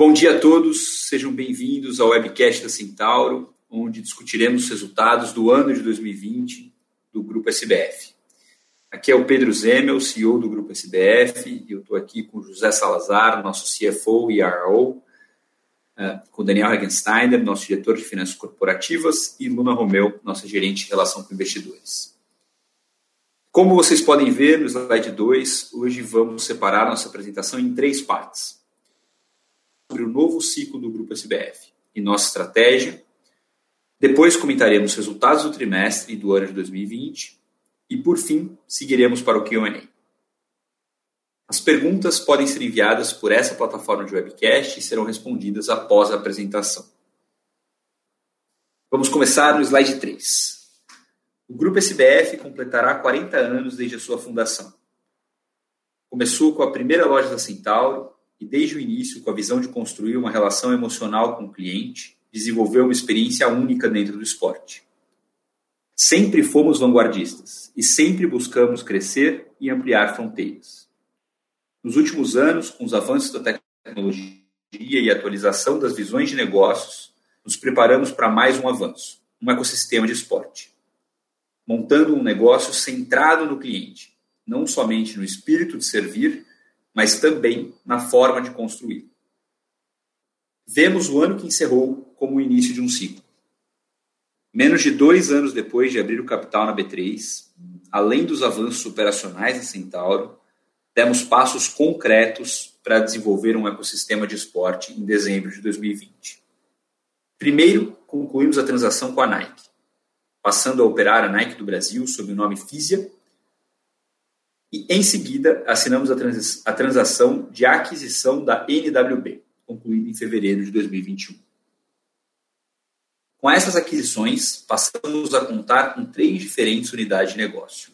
Bom dia a todos, sejam bem-vindos ao webcast da Centauro, onde discutiremos os resultados do ano de 2020 do Grupo SBF. Aqui é o Pedro Zemel, CEO do Grupo SBF, e eu estou aqui com José Salazar, nosso CFO e RO, eh, com Daniel Hagensteiner, nosso diretor de finanças corporativas, e Luna Romeu, nossa gerente de relação com investidores. Como vocês podem ver no slide 2, hoje vamos separar nossa apresentação em três partes. Sobre o novo ciclo do Grupo SBF e nossa estratégia. Depois comentaremos os resultados do trimestre e do ano de 2020 e, por fim, seguiremos para o QA. As perguntas podem ser enviadas por essa plataforma de webcast e serão respondidas após a apresentação. Vamos começar no slide 3. O Grupo SBF completará 40 anos desde a sua fundação. Começou com a primeira loja da Centauro e, desde o início, com a visão de construir uma relação emocional com o cliente, desenvolveu uma experiência única dentro do esporte. Sempre fomos vanguardistas e sempre buscamos crescer e ampliar fronteiras. Nos últimos anos, com os avanços da tecnologia e atualização das visões de negócios, nos preparamos para mais um avanço, um ecossistema de esporte. Montando um negócio centrado no cliente, não somente no espírito de servir, mas também na forma de construir. Vemos o ano que encerrou como o início de um ciclo. Menos de dois anos depois de abrir o capital na B3, além dos avanços operacionais da Centauro, demos passos concretos para desenvolver um ecossistema de esporte em dezembro de 2020. Primeiro, concluímos a transação com a Nike, passando a operar a Nike do Brasil sob o nome Fisia, e em seguida assinamos a, trans a transação de aquisição da NWB, concluída em fevereiro de 2021. Com essas aquisições, passamos a contar com três diferentes unidades de negócio,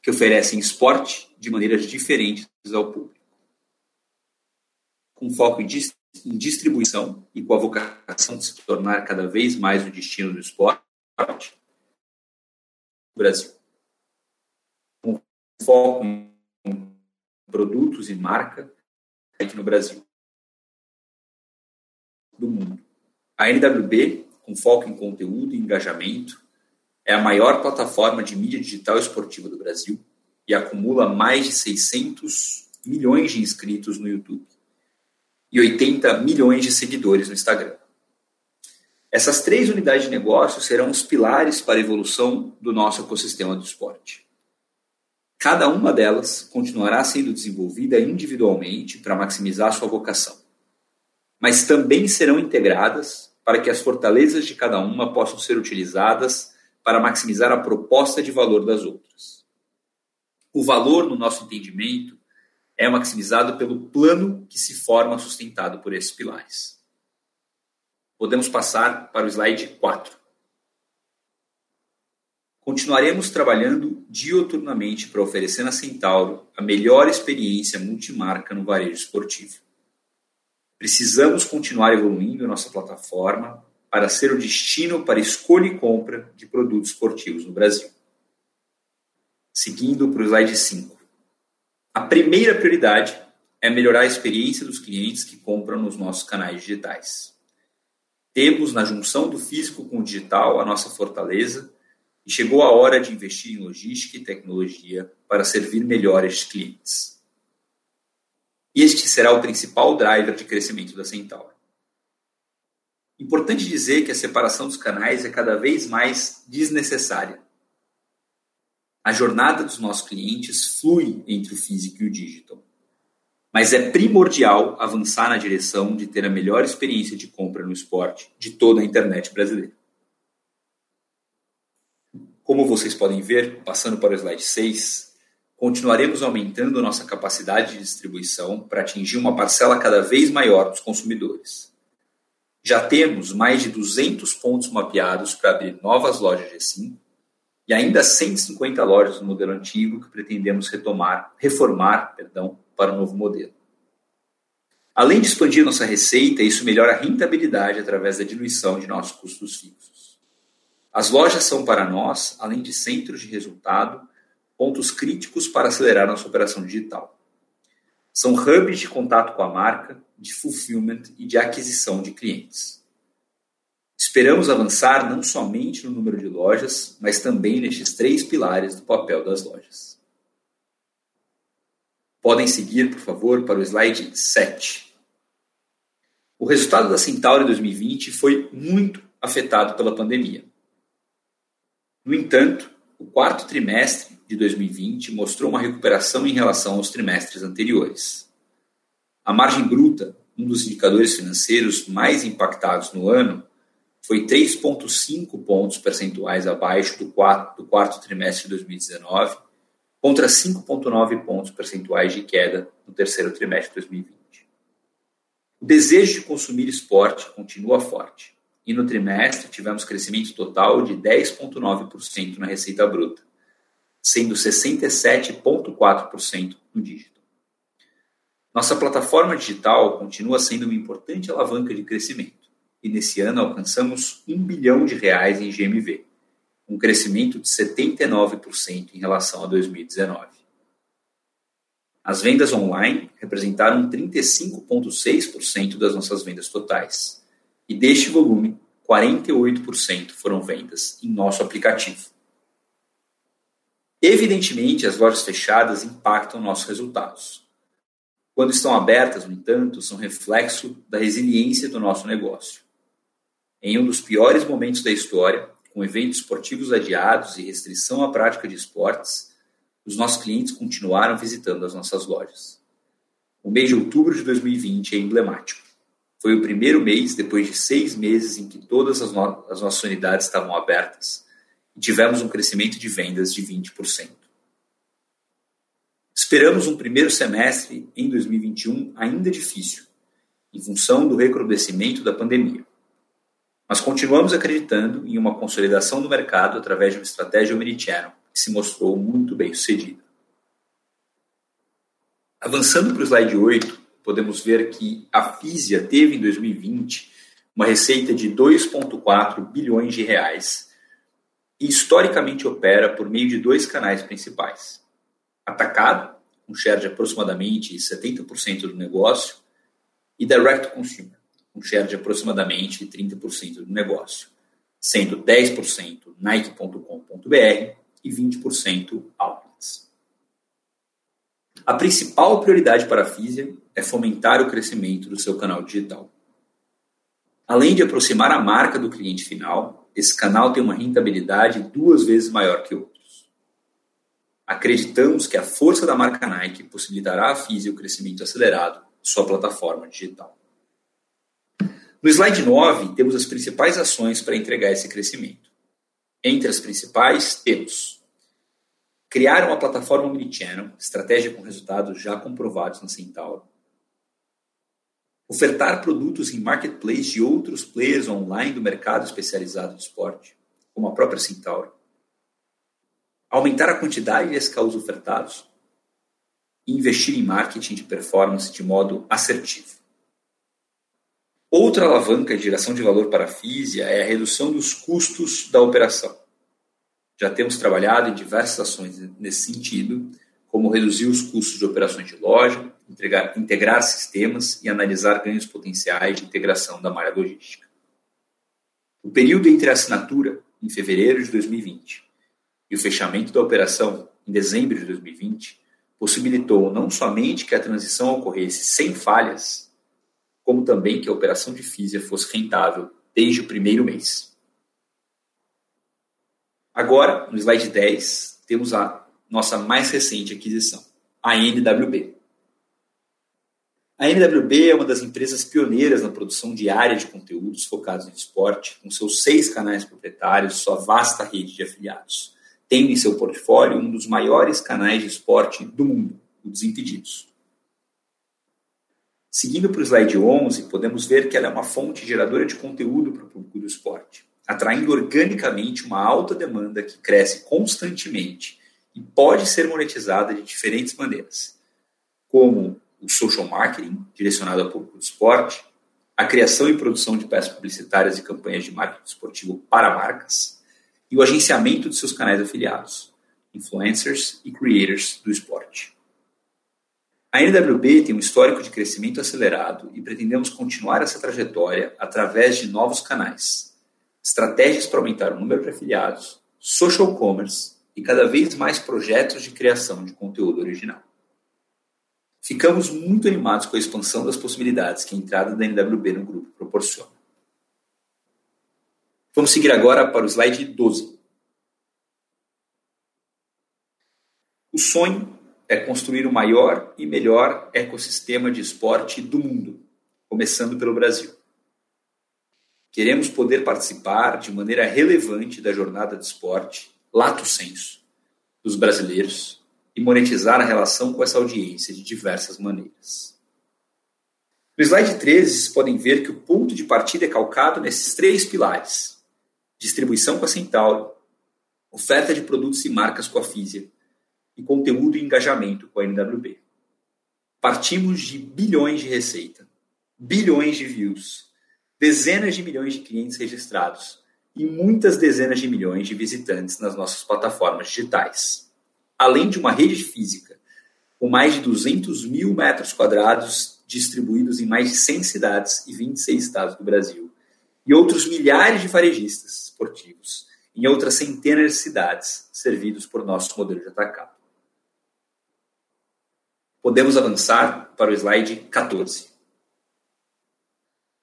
que oferecem esporte de maneiras diferentes ao público. Com foco em distribuição e com a vocação de se tornar cada vez mais o destino do esporte Brasil. Foco em produtos e marca aqui no Brasil. Do mundo. A NWB com foco em conteúdo e engajamento, é a maior plataforma de mídia digital esportiva do Brasil e acumula mais de 600 milhões de inscritos no YouTube e 80 milhões de seguidores no Instagram. Essas três unidades de negócio serão os pilares para a evolução do nosso ecossistema do esporte. Cada uma delas continuará sendo desenvolvida individualmente para maximizar sua vocação, mas também serão integradas para que as fortalezas de cada uma possam ser utilizadas para maximizar a proposta de valor das outras. O valor, no nosso entendimento, é maximizado pelo plano que se forma sustentado por esses pilares. Podemos passar para o slide 4. Continuaremos trabalhando dioturnamente para oferecer na Centauro a melhor experiência multimarca no varejo esportivo. Precisamos continuar evoluindo nossa plataforma para ser o destino para escolha e compra de produtos esportivos no Brasil. Seguindo para o slide 5. A primeira prioridade é melhorar a experiência dos clientes que compram nos nossos canais digitais. Temos na junção do físico com o digital a nossa fortaleza e chegou a hora de investir em logística e tecnologia para servir melhor estes clientes. Este será o principal driver de crescimento da Centauro. Importante dizer que a separação dos canais é cada vez mais desnecessária. A jornada dos nossos clientes flui entre o físico e o digital. Mas é primordial avançar na direção de ter a melhor experiência de compra no esporte de toda a internet brasileira. Como vocês podem ver, passando para o slide 6, continuaremos aumentando nossa capacidade de distribuição para atingir uma parcela cada vez maior dos consumidores. Já temos mais de 200 pontos mapeados para abrir novas lojas G5 e ainda 150 lojas do modelo antigo que pretendemos retomar, reformar, perdão, para o novo modelo. Além de expandir nossa receita, isso melhora a rentabilidade através da diluição de nossos custos fixos. As lojas são para nós, além de centros de resultado, pontos críticos para acelerar nossa operação digital. São hubs de contato com a marca de fulfillment e de aquisição de clientes. Esperamos avançar não somente no número de lojas, mas também nestes três pilares do papel das lojas. Podem seguir, por favor, para o slide 7. O resultado da Centauri 2020 foi muito afetado pela pandemia. No entanto, o quarto trimestre de 2020 mostrou uma recuperação em relação aos trimestres anteriores. A margem bruta, um dos indicadores financeiros mais impactados no ano, foi 3,5 pontos percentuais abaixo do quarto, do quarto trimestre de 2019, contra 5,9 pontos percentuais de queda no terceiro trimestre de 2020. O desejo de consumir esporte continua forte, e no trimestre tivemos crescimento total de 10,9% na receita bruta, sendo 67,4% no dígito. Nossa plataforma digital continua sendo uma importante alavanca de crescimento e nesse ano alcançamos um bilhão de reais em GMV, um crescimento de 79% em relação a 2019. As vendas online representaram 35,6% das nossas vendas totais, e deste volume, 48% foram vendas em nosso aplicativo. Evidentemente, as lojas fechadas impactam nossos resultados. Quando estão abertas, no entanto, são reflexo da resiliência do nosso negócio. Em um dos piores momentos da história, com eventos esportivos adiados e restrição à prática de esportes, os nossos clientes continuaram visitando as nossas lojas. O mês de outubro de 2020 é emblemático. Foi o primeiro mês depois de seis meses em que todas as, no as nossas unidades estavam abertas e tivemos um crescimento de vendas de 20%. Esperamos um primeiro semestre em 2021 ainda difícil, em função do recrudescimento da pandemia. Mas continuamos acreditando em uma consolidação do mercado através de uma estratégia omnichannel que se mostrou muito bem sucedida. Avançando para o slide 8, podemos ver que a Fisia teve em 2020 uma receita de 2,4 bilhões de reais e historicamente opera por meio de dois canais principais. Atacado, um share de aproximadamente 70% do negócio, e Direct Consumer, um share de aproximadamente 30% do negócio, sendo 10% Nike.com.br e 20% outlets. A principal prioridade para a Fisia é fomentar o crescimento do seu canal digital. Além de aproximar a marca do cliente final, esse canal tem uma rentabilidade duas vezes maior que outros. Acreditamos que a força da marca Nike possibilitará a Fisi o crescimento acelerado de sua plataforma digital. No slide 9, temos as principais ações para entregar esse crescimento. Entre as principais, temos criar uma plataforma omnichannel, estratégia com resultados já comprovados na Centauro, ofertar produtos em marketplace de outros players online do mercado especializado de esporte, como a própria Centauro, aumentar a quantidade de SKUs ofertados e investir em marketing de performance de modo assertivo. Outra alavanca de geração de valor para a Fisia é a redução dos custos da operação. Já temos trabalhado em diversas ações nesse sentido, como reduzir os custos de operações de loja, integrar, integrar sistemas e analisar ganhos potenciais de integração da malha logística. O período entre a assinatura, em fevereiro de 2020, e o fechamento da operação, em dezembro de 2020, possibilitou não somente que a transição ocorresse sem falhas, como também que a operação de Físia fosse rentável desde o primeiro mês. Agora, no slide 10, temos a nossa mais recente aquisição, a NWB. A NWB é uma das empresas pioneiras na produção diária de conteúdos focados em esporte, com seus seis canais proprietários, sua vasta rede de afiliados, tendo em seu portfólio um dos maiores canais de esporte do mundo, o Desimpedidos. Seguindo para o slide 11, podemos ver que ela é uma fonte geradora de conteúdo para o público do esporte, atraindo organicamente uma alta demanda que cresce constantemente e pode ser monetizada de diferentes maneiras, como o social marketing, direcionado ao público do esporte, a criação e produção de peças publicitárias e campanhas de marketing esportivo para marcas, e o agenciamento de seus canais afiliados, influencers e creators do esporte. A NWB tem um histórico de crescimento acelerado e pretendemos continuar essa trajetória através de novos canais, estratégias para aumentar o número de afiliados, social commerce e cada vez mais projetos de criação de conteúdo original. Ficamos muito animados com a expansão das possibilidades que a entrada da NWB no grupo proporciona. Vamos seguir agora para o slide 12. O sonho é construir o maior e melhor ecossistema de esporte do mundo, começando pelo Brasil. Queremos poder participar de maneira relevante da jornada de esporte, lato senso, dos brasileiros e monetizar a relação com essa audiência de diversas maneiras. No slide 13, vocês podem ver que o ponto de partida é calcado nesses três pilares: distribuição com a Centauro, oferta de produtos e marcas com a Físia e conteúdo e engajamento com a NWB. Partimos de bilhões de receita, bilhões de views, dezenas de milhões de clientes registrados e muitas dezenas de milhões de visitantes nas nossas plataformas digitais. Além de uma rede física com mais de 200 mil metros quadrados distribuídos em mais de 100 cidades e 26 estados do Brasil, e outros milhares de varejistas esportivos em outras centenas de cidades servidos por nosso modelo de atacado. Podemos avançar para o slide 14.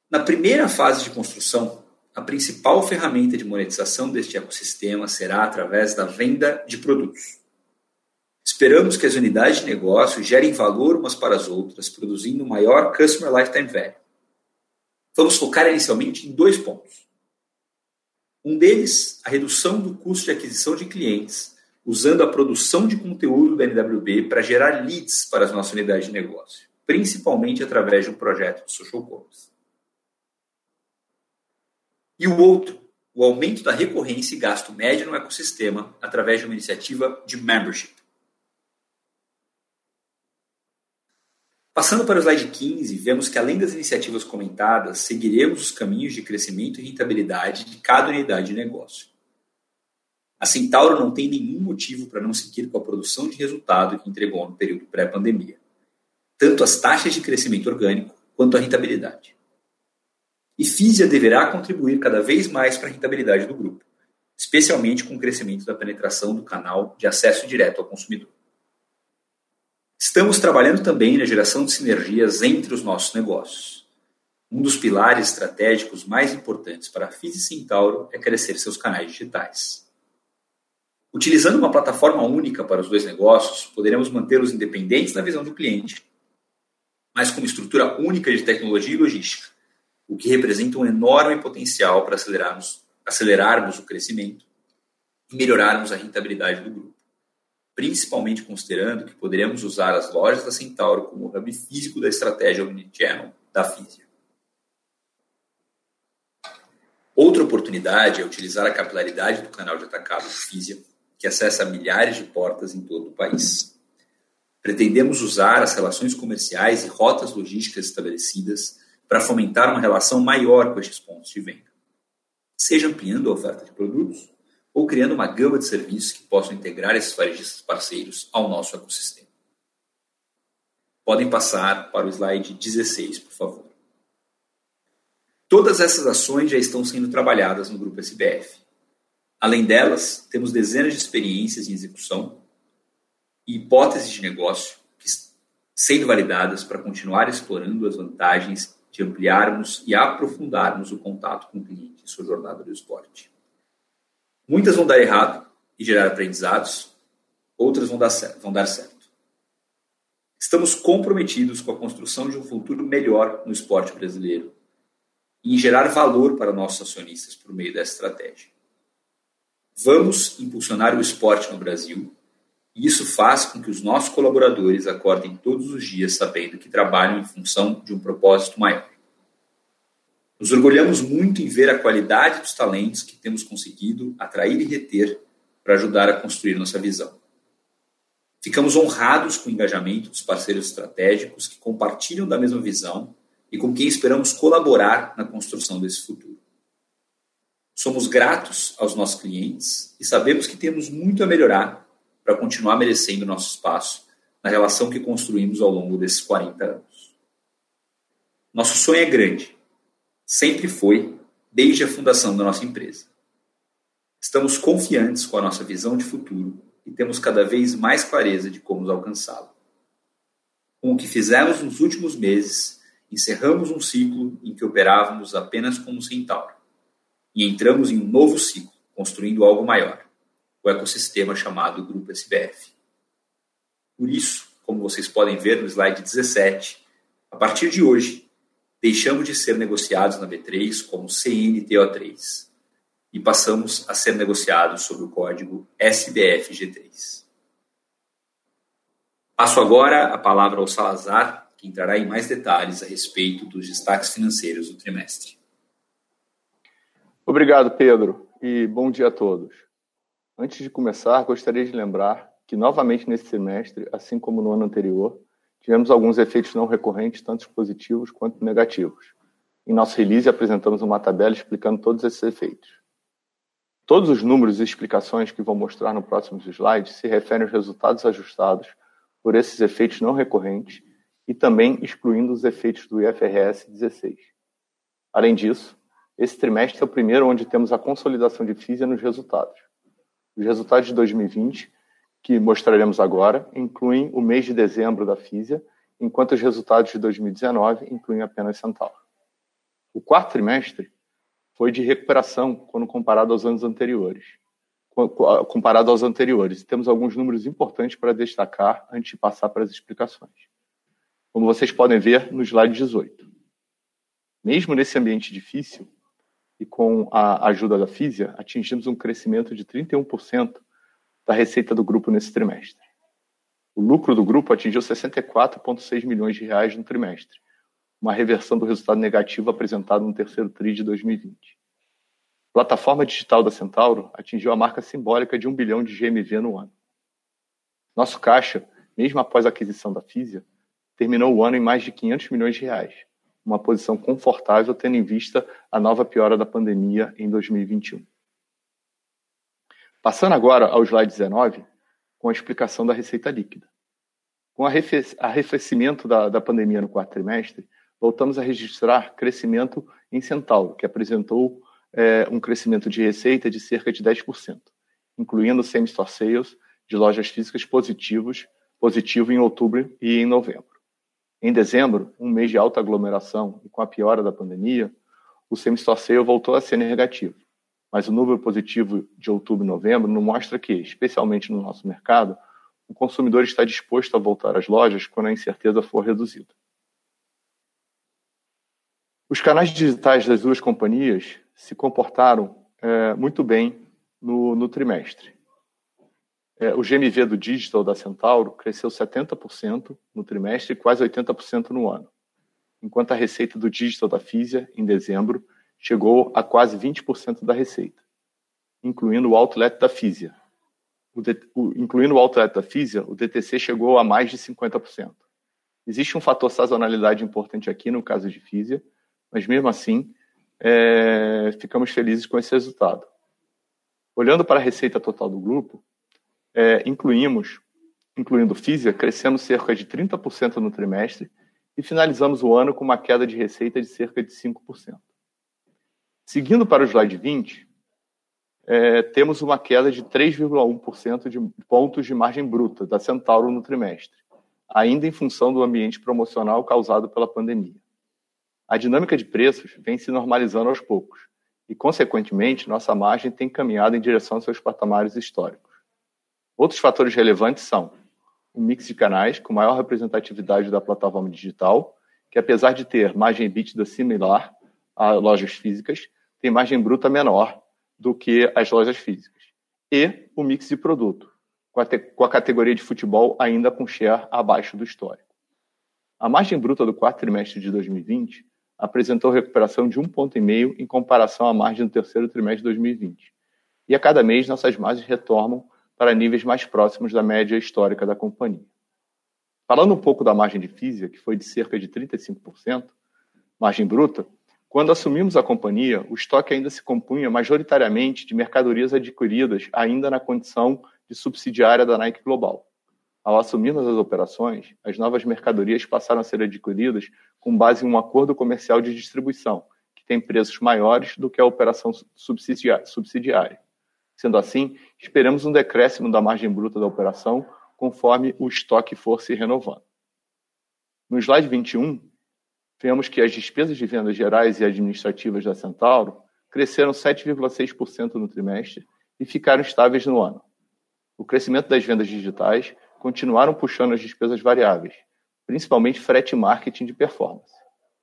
Na primeira fase de construção, a principal ferramenta de monetização deste ecossistema será através da venda de produtos. Esperamos que as unidades de negócio gerem valor umas para as outras, produzindo maior Customer Lifetime Value. Vamos focar inicialmente em dois pontos. Um deles, a redução do custo de aquisição de clientes, usando a produção de conteúdo da NWB para gerar leads para as nossas unidades de negócio, principalmente através de um projeto de social commerce. E o outro, o aumento da recorrência e gasto médio no ecossistema através de uma iniciativa de membership. Passando para o slide 15, vemos que além das iniciativas comentadas, seguiremos os caminhos de crescimento e rentabilidade de cada unidade de negócio. A Centauro não tem nenhum motivo para não seguir com a produção de resultado que entregou no período pré-pandemia, tanto as taxas de crescimento orgânico quanto a rentabilidade. E Físia deverá contribuir cada vez mais para a rentabilidade do grupo, especialmente com o crescimento da penetração do canal de acesso direto ao consumidor. Estamos trabalhando também na geração de sinergias entre os nossos negócios. Um dos pilares estratégicos mais importantes para a Físia e Centauro é crescer seus canais digitais. Utilizando uma plataforma única para os dois negócios, poderemos mantê-los independentes na visão do cliente, mas com uma estrutura única de tecnologia e logística, o que representa um enorme potencial para acelerarmos, acelerarmos o crescimento e melhorarmos a rentabilidade do grupo, principalmente considerando que poderemos usar as lojas da Centauro como hub físico da estratégia Omnichannel da Fisia. Outra oportunidade é utilizar a capilaridade do canal de atacado do Fisia que acessa milhares de portas em todo o país. Pretendemos usar as relações comerciais e rotas logísticas estabelecidas para fomentar uma relação maior com estes pontos de venda, seja ampliando a oferta de produtos ou criando uma gama de serviços que possam integrar esses varejistas parceiros ao nosso ecossistema. Podem passar para o slide 16, por favor. Todas essas ações já estão sendo trabalhadas no Grupo SBF Além delas, temos dezenas de experiências em execução e hipóteses de negócio que sendo validadas para continuar explorando as vantagens de ampliarmos e aprofundarmos o contato com o cliente em sua jornada do esporte. Muitas vão dar errado e gerar aprendizados, outras vão dar certo. Vão dar certo. Estamos comprometidos com a construção de um futuro melhor no esporte brasileiro e em gerar valor para nossos acionistas por meio dessa estratégia. Vamos impulsionar o esporte no Brasil e isso faz com que os nossos colaboradores acordem todos os dias sabendo que trabalham em função de um propósito maior. Nos orgulhamos muito em ver a qualidade dos talentos que temos conseguido atrair e reter para ajudar a construir nossa visão. Ficamos honrados com o engajamento dos parceiros estratégicos que compartilham da mesma visão e com quem esperamos colaborar na construção desse futuro. Somos gratos aos nossos clientes e sabemos que temos muito a melhorar para continuar merecendo nosso espaço na relação que construímos ao longo desses 40 anos. Nosso sonho é grande, sempre foi, desde a fundação da nossa empresa. Estamos confiantes com a nossa visão de futuro e temos cada vez mais clareza de como alcançá-lo. Com o que fizemos nos últimos meses, encerramos um ciclo em que operávamos apenas como centauro e entramos em um novo ciclo, construindo algo maior, o ecossistema chamado Grupo SBF. Por isso, como vocês podem ver no slide 17, a partir de hoje, deixamos de ser negociados na B3 como CNTO3 e passamos a ser negociados sob o código SBFG3. Passo agora a palavra ao Salazar, que entrará em mais detalhes a respeito dos destaques financeiros do trimestre. Obrigado, Pedro, e bom dia a todos. Antes de começar, gostaria de lembrar que, novamente nesse semestre, assim como no ano anterior, tivemos alguns efeitos não recorrentes, tanto positivos quanto negativos. Em nosso release, apresentamos uma tabela explicando todos esses efeitos. Todos os números e explicações que vou mostrar no próximo slide se referem aos resultados ajustados por esses efeitos não recorrentes e também excluindo os efeitos do IFRS 16. Além disso, esse trimestre é o primeiro onde temos a consolidação de FISA nos resultados. Os resultados de 2020, que mostraremos agora, incluem o mês de dezembro da FISA, enquanto os resultados de 2019 incluem apenas Centauro. O quarto trimestre foi de recuperação quando comparado aos anos anteriores comparado aos anteriores. Temos alguns números importantes para destacar antes de passar para as explicações. Como vocês podem ver no slide 18. Mesmo nesse ambiente difícil, e com a ajuda da Físia, atingimos um crescimento de 31% da receita do grupo nesse trimestre. O lucro do grupo atingiu 64,6 milhões de reais no trimestre, uma reversão do resultado negativo apresentado no terceiro TRI de 2020 plataforma digital da Centauro atingiu a marca simbólica de um bilhão de GMV no ano. Nosso caixa, mesmo após a aquisição da Físia, terminou o ano em mais de 500 milhões de reais, uma posição confortável tendo em vista a nova piora da pandemia em 2021. Passando agora ao slide 19, com a explicação da receita líquida. Com o arrefecimento da, da pandemia no quarto trimestre, voltamos a registrar crescimento em Centauro, que apresentou é, um crescimento de receita de cerca de 10%, incluindo same-store sales de lojas físicas positivos, positivo em outubro e em novembro. Em dezembro, um mês de alta aglomeração e com a piora da pandemia, o same-store sale voltou a ser negativo. Mas o número positivo de outubro e novembro não mostra que, especialmente no nosso mercado, o consumidor está disposto a voltar às lojas quando a incerteza for reduzida. Os canais digitais das duas companhias se comportaram é, muito bem no, no trimestre. É, o GMV do digital da Centauro cresceu 70% no trimestre e quase 80% no ano, enquanto a receita do digital da Fisia, em dezembro, chegou a quase 20% da receita, incluindo o outlet da Fisia. O de, o, incluindo o outlet da Fisia, o DTC chegou a mais de 50%. Existe um fator sazonalidade importante aqui no caso de Fisia, mas mesmo assim, é, ficamos felizes com esse resultado. Olhando para a receita total do grupo, é, incluímos, incluindo Físia, crescemos cerca de 30% no trimestre e finalizamos o ano com uma queda de receita de cerca de 5%. Seguindo para o slide 20, é, temos uma queda de 3,1% de pontos de margem bruta da Centauro no trimestre, ainda em função do ambiente promocional causado pela pandemia a dinâmica de preços vem se normalizando aos poucos e, consequentemente, nossa margem tem caminhado em direção aos seus patamares históricos. Outros fatores relevantes são o mix de canais com maior representatividade da plataforma digital, que apesar de ter margem EBITDA similar a lojas físicas, tem margem bruta menor do que as lojas físicas. E o mix de produto, com a, com a categoria de futebol ainda com share abaixo do histórico. A margem bruta do quarto trimestre de 2020 apresentou recuperação de um ponto e meio em comparação à margem do terceiro trimestre de 2020. E a cada mês nossas margens retornam para níveis mais próximos da média histórica da companhia. Falando um pouco da margem de física, que foi de cerca de 35%, margem bruta, quando assumimos a companhia, o estoque ainda se compunha majoritariamente de mercadorias adquiridas ainda na condição de subsidiária da Nike Global. Ao assumirmos as operações, as novas mercadorias passaram a ser adquiridas com base em um acordo comercial de distribuição, que tem preços maiores do que a operação subsidiária. Sendo assim, esperamos um decréscimo da margem bruta da operação conforme o estoque for se renovando. No slide 21, vemos que as despesas de vendas gerais e administrativas da Centauro cresceram 7,6% no trimestre e ficaram estáveis no ano. O crescimento das vendas digitais continuaram puxando as despesas variáveis, principalmente frete e marketing de performance.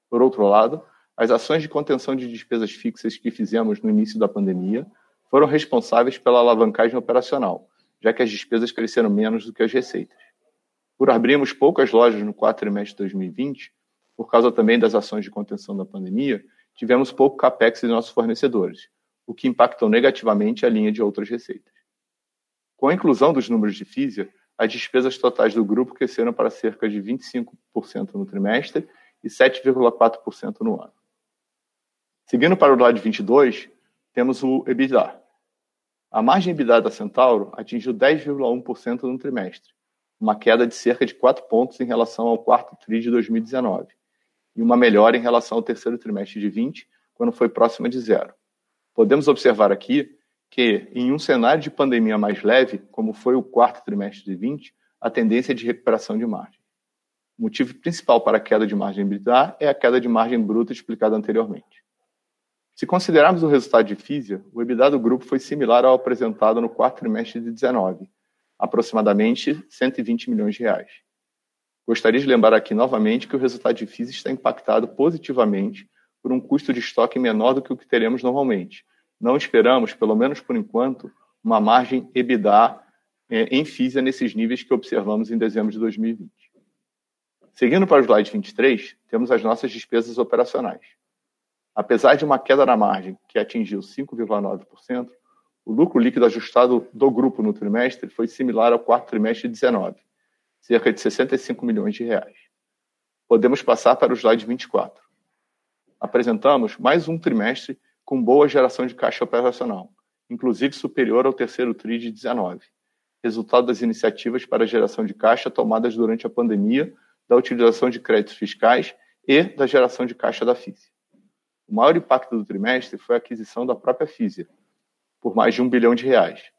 Por outro lado, as ações de contenção de despesas fixas que fizemos no início da pandemia foram responsáveis pela alavancagem operacional, já que as despesas cresceram menos do que as receitas. Por abrirmos poucas lojas no quarto trimestre de 2020, por causa também das ações de contenção da pandemia, tivemos pouco capex de nossos fornecedores, o que impactou negativamente a linha de outras receitas. Com a inclusão dos números de Fisia, as despesas totais do grupo cresceram para cerca de 25% no trimestre e 7,4% no ano. Seguindo para o slide 22, temos o EBITDA. A margem EBITDA da Centauro atingiu 10,1% no trimestre, uma queda de cerca de 4 pontos em relação ao quarto TRI de 2019, e uma melhora em relação ao terceiro trimestre de 20, quando foi próxima de zero. Podemos observar aqui que, em um cenário de pandemia mais leve, como foi o quarto trimestre de 20, a tendência é de recuperação de margem. O motivo principal para a queda de margem EBITDA é a queda de margem bruta explicada anteriormente. Se considerarmos o resultado de Fisia, o EBITDA do grupo foi similar ao apresentado no quarto trimestre de 19, aproximadamente 120 milhões de reais. Gostaria de lembrar aqui novamente que o resultado de Fisia está impactado positivamente por um custo de estoque menor do que o que teremos normalmente, não esperamos, pelo menos por enquanto, uma margem EBITDA é, em FISA nesses níveis que observamos em dezembro de 2020. Seguindo para o slide 23, temos as nossas despesas operacionais. Apesar de uma queda na margem, que atingiu 5,9%, o lucro líquido ajustado do grupo no trimestre foi similar ao quarto trimestre de 19, cerca de 65 milhões de reais. Podemos passar para o slide 24. Apresentamos mais um trimestre com boa geração de caixa operacional, inclusive superior ao terceiro TRI de 19, resultado das iniciativas para geração de caixa tomadas durante a pandemia, da utilização de créditos fiscais e da geração de caixa da FISE. O maior impacto do trimestre foi a aquisição da própria FISE, por mais de um bilhão de reais.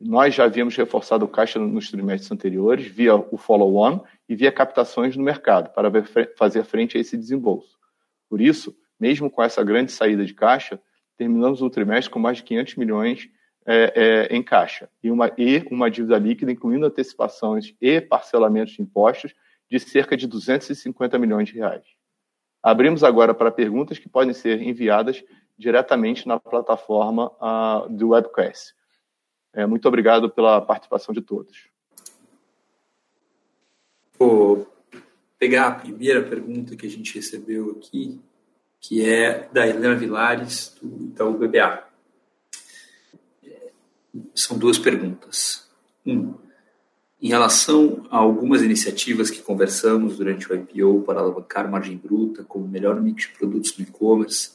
Nós já havíamos reforçado o caixa nos trimestres anteriores via o follow-on e via captações no mercado para fazer frente a esse desembolso. Por isso, mesmo com essa grande saída de caixa, terminamos o trimestre com mais de 500 milhões é, é, em caixa e uma, e uma dívida líquida, incluindo antecipações e parcelamentos de impostos, de cerca de 250 milhões de reais. Abrimos agora para perguntas que podem ser enviadas diretamente na plataforma uh, do webcast. É, muito obrigado pela participação de todos. Vou pegar a primeira pergunta que a gente recebeu aqui que é da Helena Vilares, do Itaú BBA. São duas perguntas. Um, em relação a algumas iniciativas que conversamos durante o IPO para alavancar margem bruta, como melhor mix de produtos no e-commerce,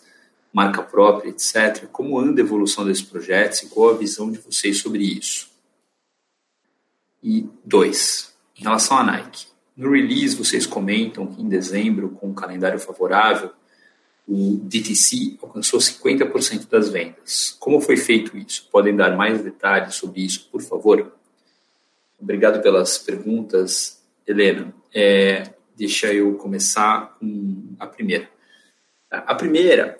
marca própria, etc., como anda a evolução desses projetos e qual a visão de vocês sobre isso? E dois, em relação à Nike. No release, vocês comentam que em dezembro, com um calendário favorável, o DTC alcançou 50% das vendas. Como foi feito isso? Podem dar mais detalhes sobre isso, por favor? Obrigado pelas perguntas, Helena. É, deixa eu começar com a primeira. A primeira,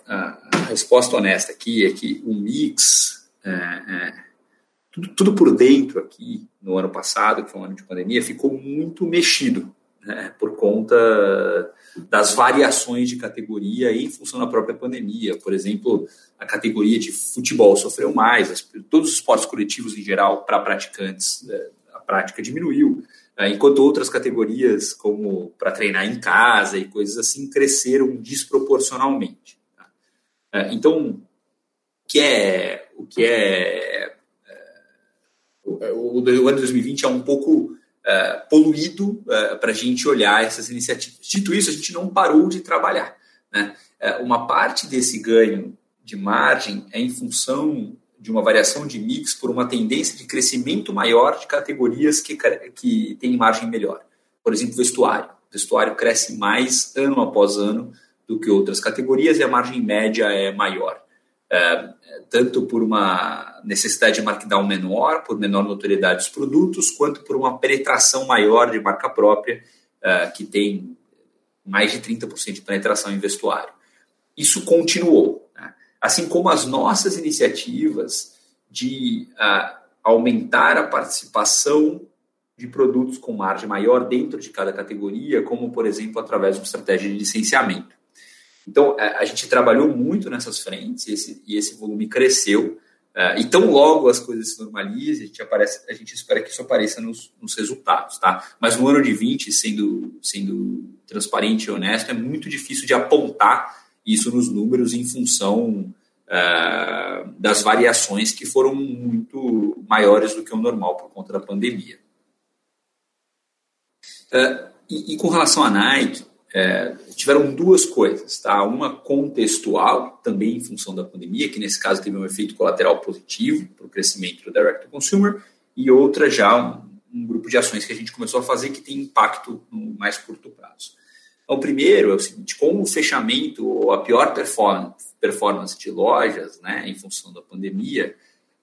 resposta honesta aqui é que o mix, é, é, tudo, tudo por dentro aqui, no ano passado, que foi um ano de pandemia, ficou muito mexido né, por conta das variações de categoria em função da própria pandemia. Por exemplo, a categoria de futebol sofreu mais, todos os esportes coletivos em geral, para praticantes, né, a prática diminuiu, né, enquanto outras categorias, como para treinar em casa e coisas assim, cresceram desproporcionalmente. É, então, o que é, o que é, é o, o, ano 2020 é um pouco uh, poluído é, para a gente olhar essas iniciativas. Dito isso, a gente não parou de trabalhar. Né? Uma parte desse ganho de margem é em função de uma variação de mix por uma tendência de crescimento maior de categorias que, que têm margem melhor. Por exemplo, vestuário. O vestuário cresce mais ano após ano do que outras categorias e a margem média é maior. É, tanto por uma necessidade de markdown menor, por menor notoriedade dos produtos, quanto por uma penetração maior de marca própria, é, que tem mais de 30% de penetração em vestuário. Isso continuou. Né? Assim como as nossas iniciativas de uh, aumentar a participação de produtos com margem maior dentro de cada categoria, como, por exemplo, através de uma estratégia de licenciamento. Então, a, gente trabalhou muito nessas frentes e esse, e esse volume cresceu. Uh, e tão logo as coisas se normalizem, a gente, aparece, a gente espera que isso apareça nos, nos, resultados, tá? Mas no ano de 20, sendo, sendo transparente e honesto, é muito difícil de apontar isso nos números em função uh, das variações que foram muito maiores do que o normal por conta da pandemia. Uh, e, e, com relação à Nike, é, tiveram duas coisas, tá? Uma contextual, também em função da pandemia, que nesse caso teve um efeito colateral positivo para o crescimento do direct to consumer, e outra já um, um, grupo de ações que a gente começou a fazer que tem impacto no mais curto prazo. Então, o primeiro é o seguinte: com o fechamento ou a pior performance, performance de lojas, né, em função da pandemia,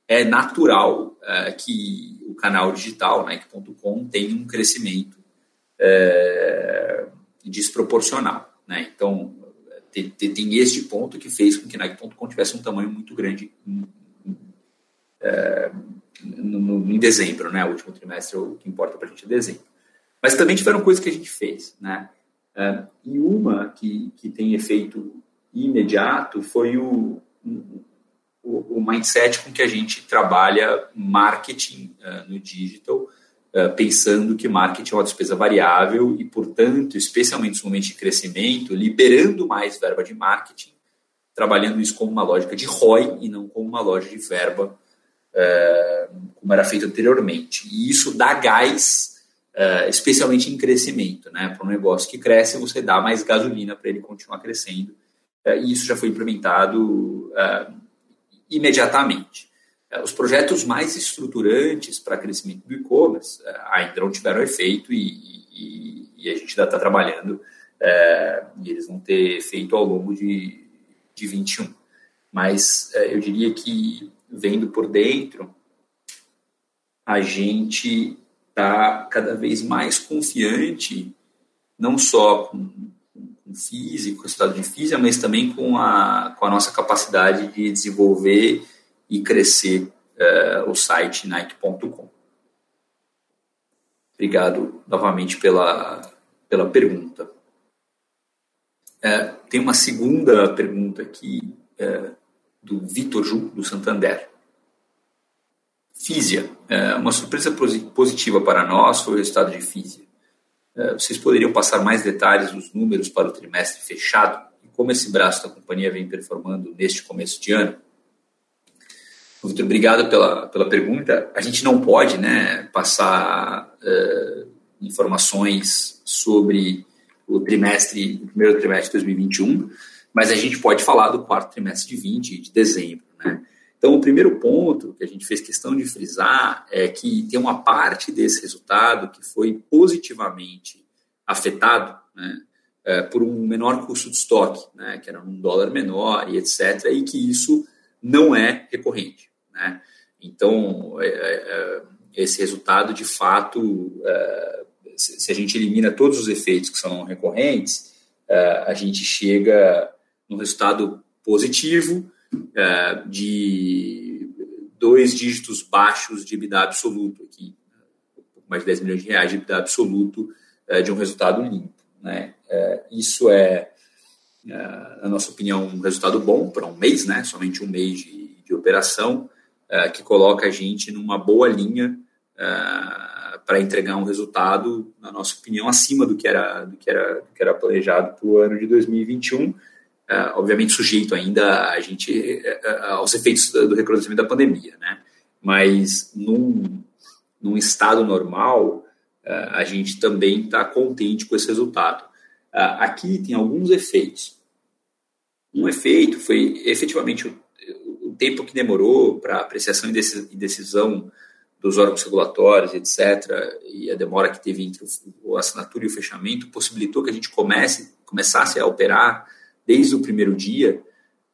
é natural é, que o canal digital, Nike.com, tenha um crescimento é, desproporcional. Né? Então, tem, tem, este ponto que fez com que Nike.com tivesse um tamanho muito grande em, é, no, no, em dezembro, né? O último trimestre, o que importa para a gente é dezembro. Mas também tiveram coisas que a gente fez, né? É, e uma que, que tem efeito imediato foi o, o, o mindset com que a gente trabalha marketing uh, no digital, eh, pensando que marketing é uma despesa variável e, portanto, especialmente nos momentos de crescimento, liberando mais verba de marketing, trabalhando isso como uma lógica de ROI e não como uma lógica de verba, uh, como era feito anteriormente. E isso dá gás, uh, especialmente em crescimento. Né? Para um negócio que cresce, você dá mais gasolina para ele continuar crescendo. e isso já foi implementado imediatamente. É, os projetos mais estruturantes para crescimento do e-commerce é, ainda não tiveram efeito e, e, e a gente ainda está trabalhando é, e eles vão ter efeito ao longo de, de 21. Mas é, eu diria que, vendo por dentro, a gente está cada vez mais confiante, não só com, com o estado de física, mas também com a, com a nossa capacidade de desenvolver e crescer uh, o site Nike.com. Obrigado novamente pela, pela pergunta. Uh, tem uma segunda pergunta aqui uh, do Vitor Ju, do Santander. Físia, uma surpresa positiva para nós foi o resultado de Físia. Vocês poderiam passar mais detalhes dos números para o trimestre fechado e como esse braço da companhia vem performando neste começo de ano? Muito obrigado pela, pela pergunta. A gente não pode né, passar uh, informações sobre o trimestre, o primeiro trimestre de 2021, mas a gente pode falar do quarto trimestre de 20, de dezembro. Né? Então, o primeiro ponto que a gente fez questão de frisar é que tem uma parte desse resultado que foi positivamente afetado né, é, por um menor custo de estoque, né, que era um dólar menor e etc., e que isso não é recorrente. Né? Então, é, é, é, esse resultado, de fato, se a gente elimina todos os efeitos que são recorrentes, a gente chega num resultado positivo de dois dígitos baixos de EBITDA absoluto, aqui, mais de 10 milhões de reais de EBITDA absoluto de um resultado limpo. Né? isso é, na nossa opinião, um resultado bom para um mês, né? somente um mês de, de operação, uh, que coloca a gente numa boa linha uh, para entregar um resultado, na nossa opinião, acima do que era, do que era, do que era planejado para o ano de 2021. Uh, é, obviamente sujeito ainda a gente aos efeitos do recrudescimento da pandemia, né? Mas num, num estado normal, a gente também está contente com esse resultado. aqui tem alguns efeitos. Um efeito foi efetivamente tempo que demorou para apreciação e decisão dos órgãos regulatórios, etc., e a demora que teve entre a assinatura e o fechamento, possibilitou que a gente comece, começasse a operar desde o primeiro dia,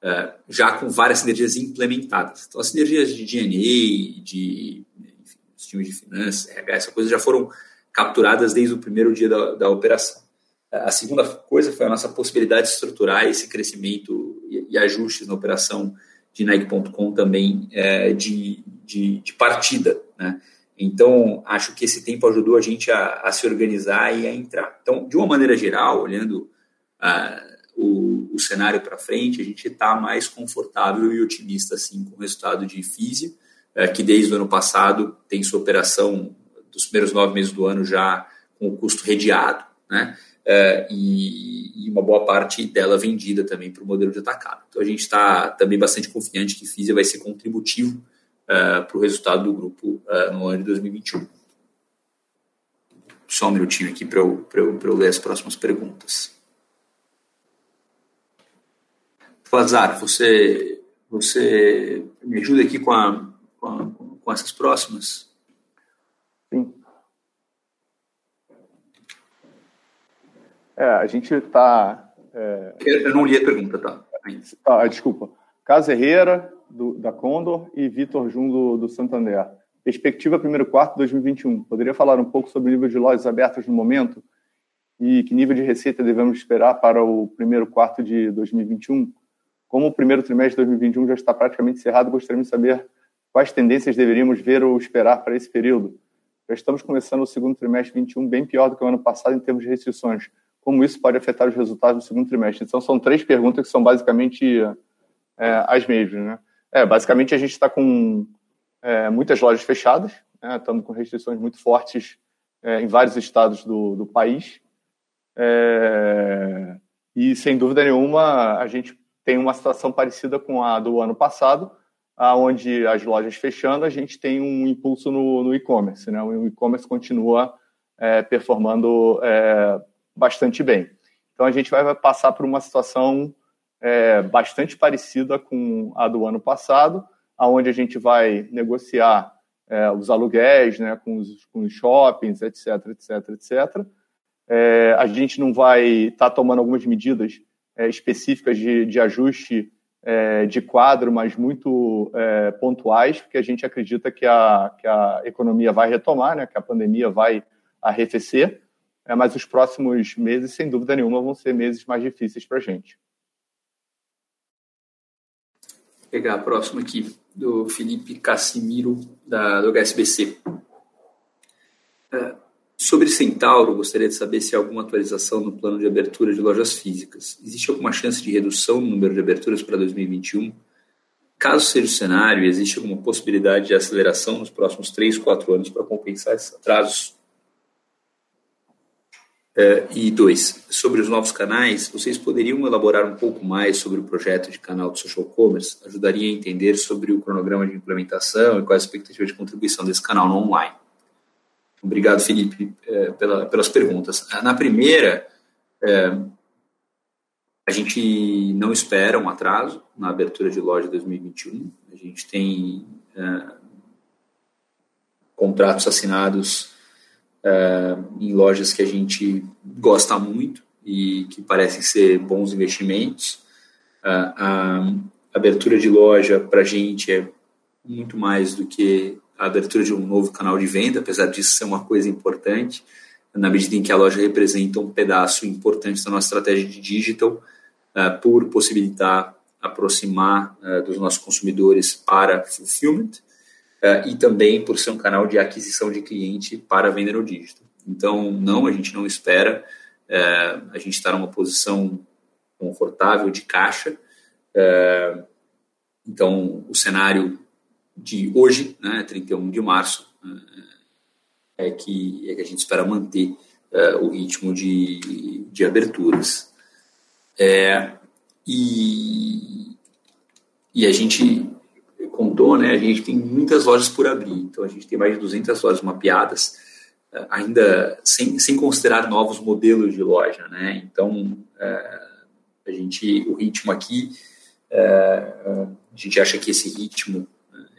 uh, já com várias sinergias implementadas. Então, as sinergias de DNA, de enfim, times de finanças, RH, essas coisas já foram capturadas desde o primeiro dia da, da operação. A segunda coisa foi a nossa possibilidade de estruturar esse crescimento e, e ajustes na operação de Nike.com também é, de, de, de, partida. Né? Então, acho que esse tempo ajudou a gente a, a se organizar e a entrar. Então, de uma maneira geral, olhando uh, o, o, cenário para frente, a gente está mais confortável e otimista assim, com o resultado de Físia, uh, que desde o ano passado tem sua operação dos primeiros nove meses do ano já com o custo redeado. Né? Uh, e, e, uma boa parte dela vendida também para o modelo de atacado. Então a gente está também bastante confiante que Fisia vai ser contributivo uh, para o resultado do grupo uh, no ano de 2021. Só um minutinho aqui para eu, eu, eu ler as próximas perguntas. Fazar, você, você me ajuda aqui com, a, com, a, com essas próximas? Sim. É, a gente está. É... Eu não li a pergunta, tá? Ah, desculpa. Casa Herrera, do, da Condor, e Vitor Jun, do, do Santander. Perspectiva primeiro quarto de 2021. Poderia falar um pouco sobre o nível de lojas abertas no momento e que nível de receita devemos esperar para o primeiro quarto de 2021? Como o primeiro trimestre de 2021 já está praticamente encerrado, gostaríamos de saber quais tendências deveríamos ver ou esperar para esse período. Já estamos começando o segundo trimestre de 2021 bem pior do que o ano passado em termos de restrições como isso pode afetar os resultados do segundo trimestre. Então, são três perguntas que são basicamente é, as mesmas. Né? É, basicamente, a gente está com é, muitas lojas fechadas, né? estamos com restrições muito fortes é, em vários estados do, do país. É, e, sem dúvida nenhuma, a gente tem uma situação parecida com a do ano passado, onde as lojas fechando, a gente tem um impulso no, no e-commerce. Né? O e-commerce continua é, performando bastante bem. Então a gente vai passar por uma situação é, bastante parecida com a do ano passado, aonde a gente vai negociar é, os aluguéis, né, com os, com os shoppings, etc, etc, etc. É, a gente não vai estar tá tomando algumas medidas é, específicas de, de ajuste é, de quadro, mas muito é, pontuais, porque a gente acredita que a, que a economia vai retomar, né, que a pandemia vai arrefecer é, mas os próximos meses, sem dúvida nenhuma, vão ser meses mais difíceis para a gente. Vou pegar a próxima aqui, do Felipe Cassimiro, da, do HSBC. É, sobre Centauro, gostaria de saber se há alguma atualização no plano de abertura de lojas físicas. Existe alguma chance de redução no número de aberturas para 2021? Caso seja o cenário, existe alguma possibilidade de aceleração nos próximos 3, 4 anos para compensar esses atrasos Uh, e dois, sobre os novos canais, vocês poderiam elaborar um pouco mais sobre o projeto de canal de social commerce? Ajudaria a entender sobre o cronograma de implementação e qual é a expectativa de contribuição desse canal no online. Obrigado, Felipe, uh, pela, pelas perguntas. Na primeira, uh, a gente não espera um atraso na abertura de loja 2021. A gente tem contratos assinados uh, em lojas que a gente gosta muito e que parecem ser bons investimentos. Uh, a abertura de loja para a gente é muito mais do que a abertura de um novo canal de venda, apesar disso ser uma coisa importante, na medida em que a loja representa um pedaço importante da nossa estratégia de digital, uh, por possibilitar aproximar uh, dos nossos consumidores para fulfillment e também por ser um canal de aquisição de cliente para venda no dígito. Então, não, a gente não espera, uh, a gente está numa posição confortável de caixa. Uh, então, o cenário de hoje, né, 31 de março, é, que, é que a gente espera manter o ritmo de, de aberturas. É, e, e a gente contou, né, a gente tem muitas lojas por abrir. Então, a gente tem mais de 200 lojas mapeadas, eh, ainda sem, sem considerar novos modelos de loja. Né? Então, é, a gente, o ritmo aqui é, a gente acha que esse ritmo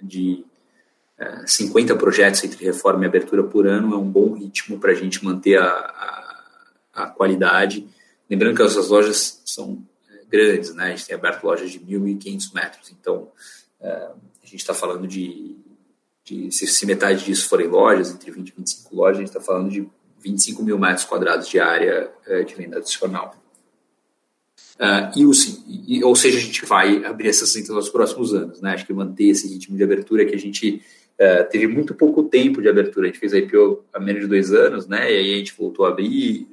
de 50 projetos entre reforma e abertura por ano é um bom ritmo para a gente manter a, a, a, qualidade. Lembrando que essas lojas são grandes, né? A gente tem aberto lojas de 1.500 metros, então a gente está falando de, de se, metade disso forem lojas, entre 20 e 25 lojas, a gente está falando de 25 mil metros quadrados de área de venda adicional. Uh, e, e, ou seja, a gente vai abrir essas centros nos próximos anos, né? Acho que manter esse ritmo de abertura que a gente uh, teve muito pouco tempo de abertura. A gente fez a IPO há menos de dois anos, né? E aí a gente voltou a abrir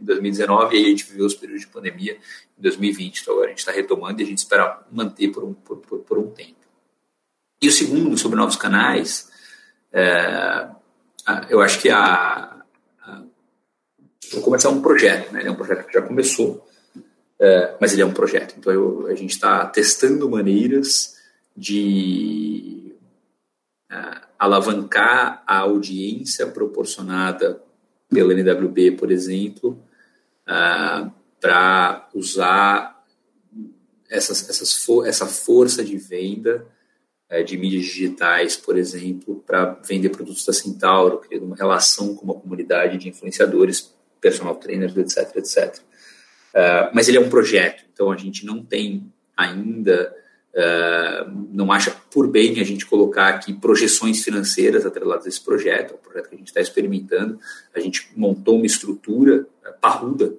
em 2019 e a gente viveu os períodos de pandemia em 2020. Então agora a gente está retomando e a gente espera manter por um, por, por, por um tempo. E o segundo, sobre novos canais, é, eu acho que a, a, vou começar um projeto, né? É um projeto que já começou, é, mas ele é um projeto. Então eu, a gente está testando maneiras de uh, alavancar a audiência proporcionada pelo NWB, por exemplo, uh, é, para usar essas, essas for essa força de venda uh, de mídias digitais, por exemplo, para vender produtos da Centauro, criando uma relação com uma comunidade de influenciadores, personal trainers, etc, etc. Uh, mas ele é um projeto, então a gente não tem ainda, uh, não acha por bem a gente colocar aqui projeções financeiras atreladas a esse projeto, é um projeto que a gente está experimentando. A gente montou uma estrutura uh, parruda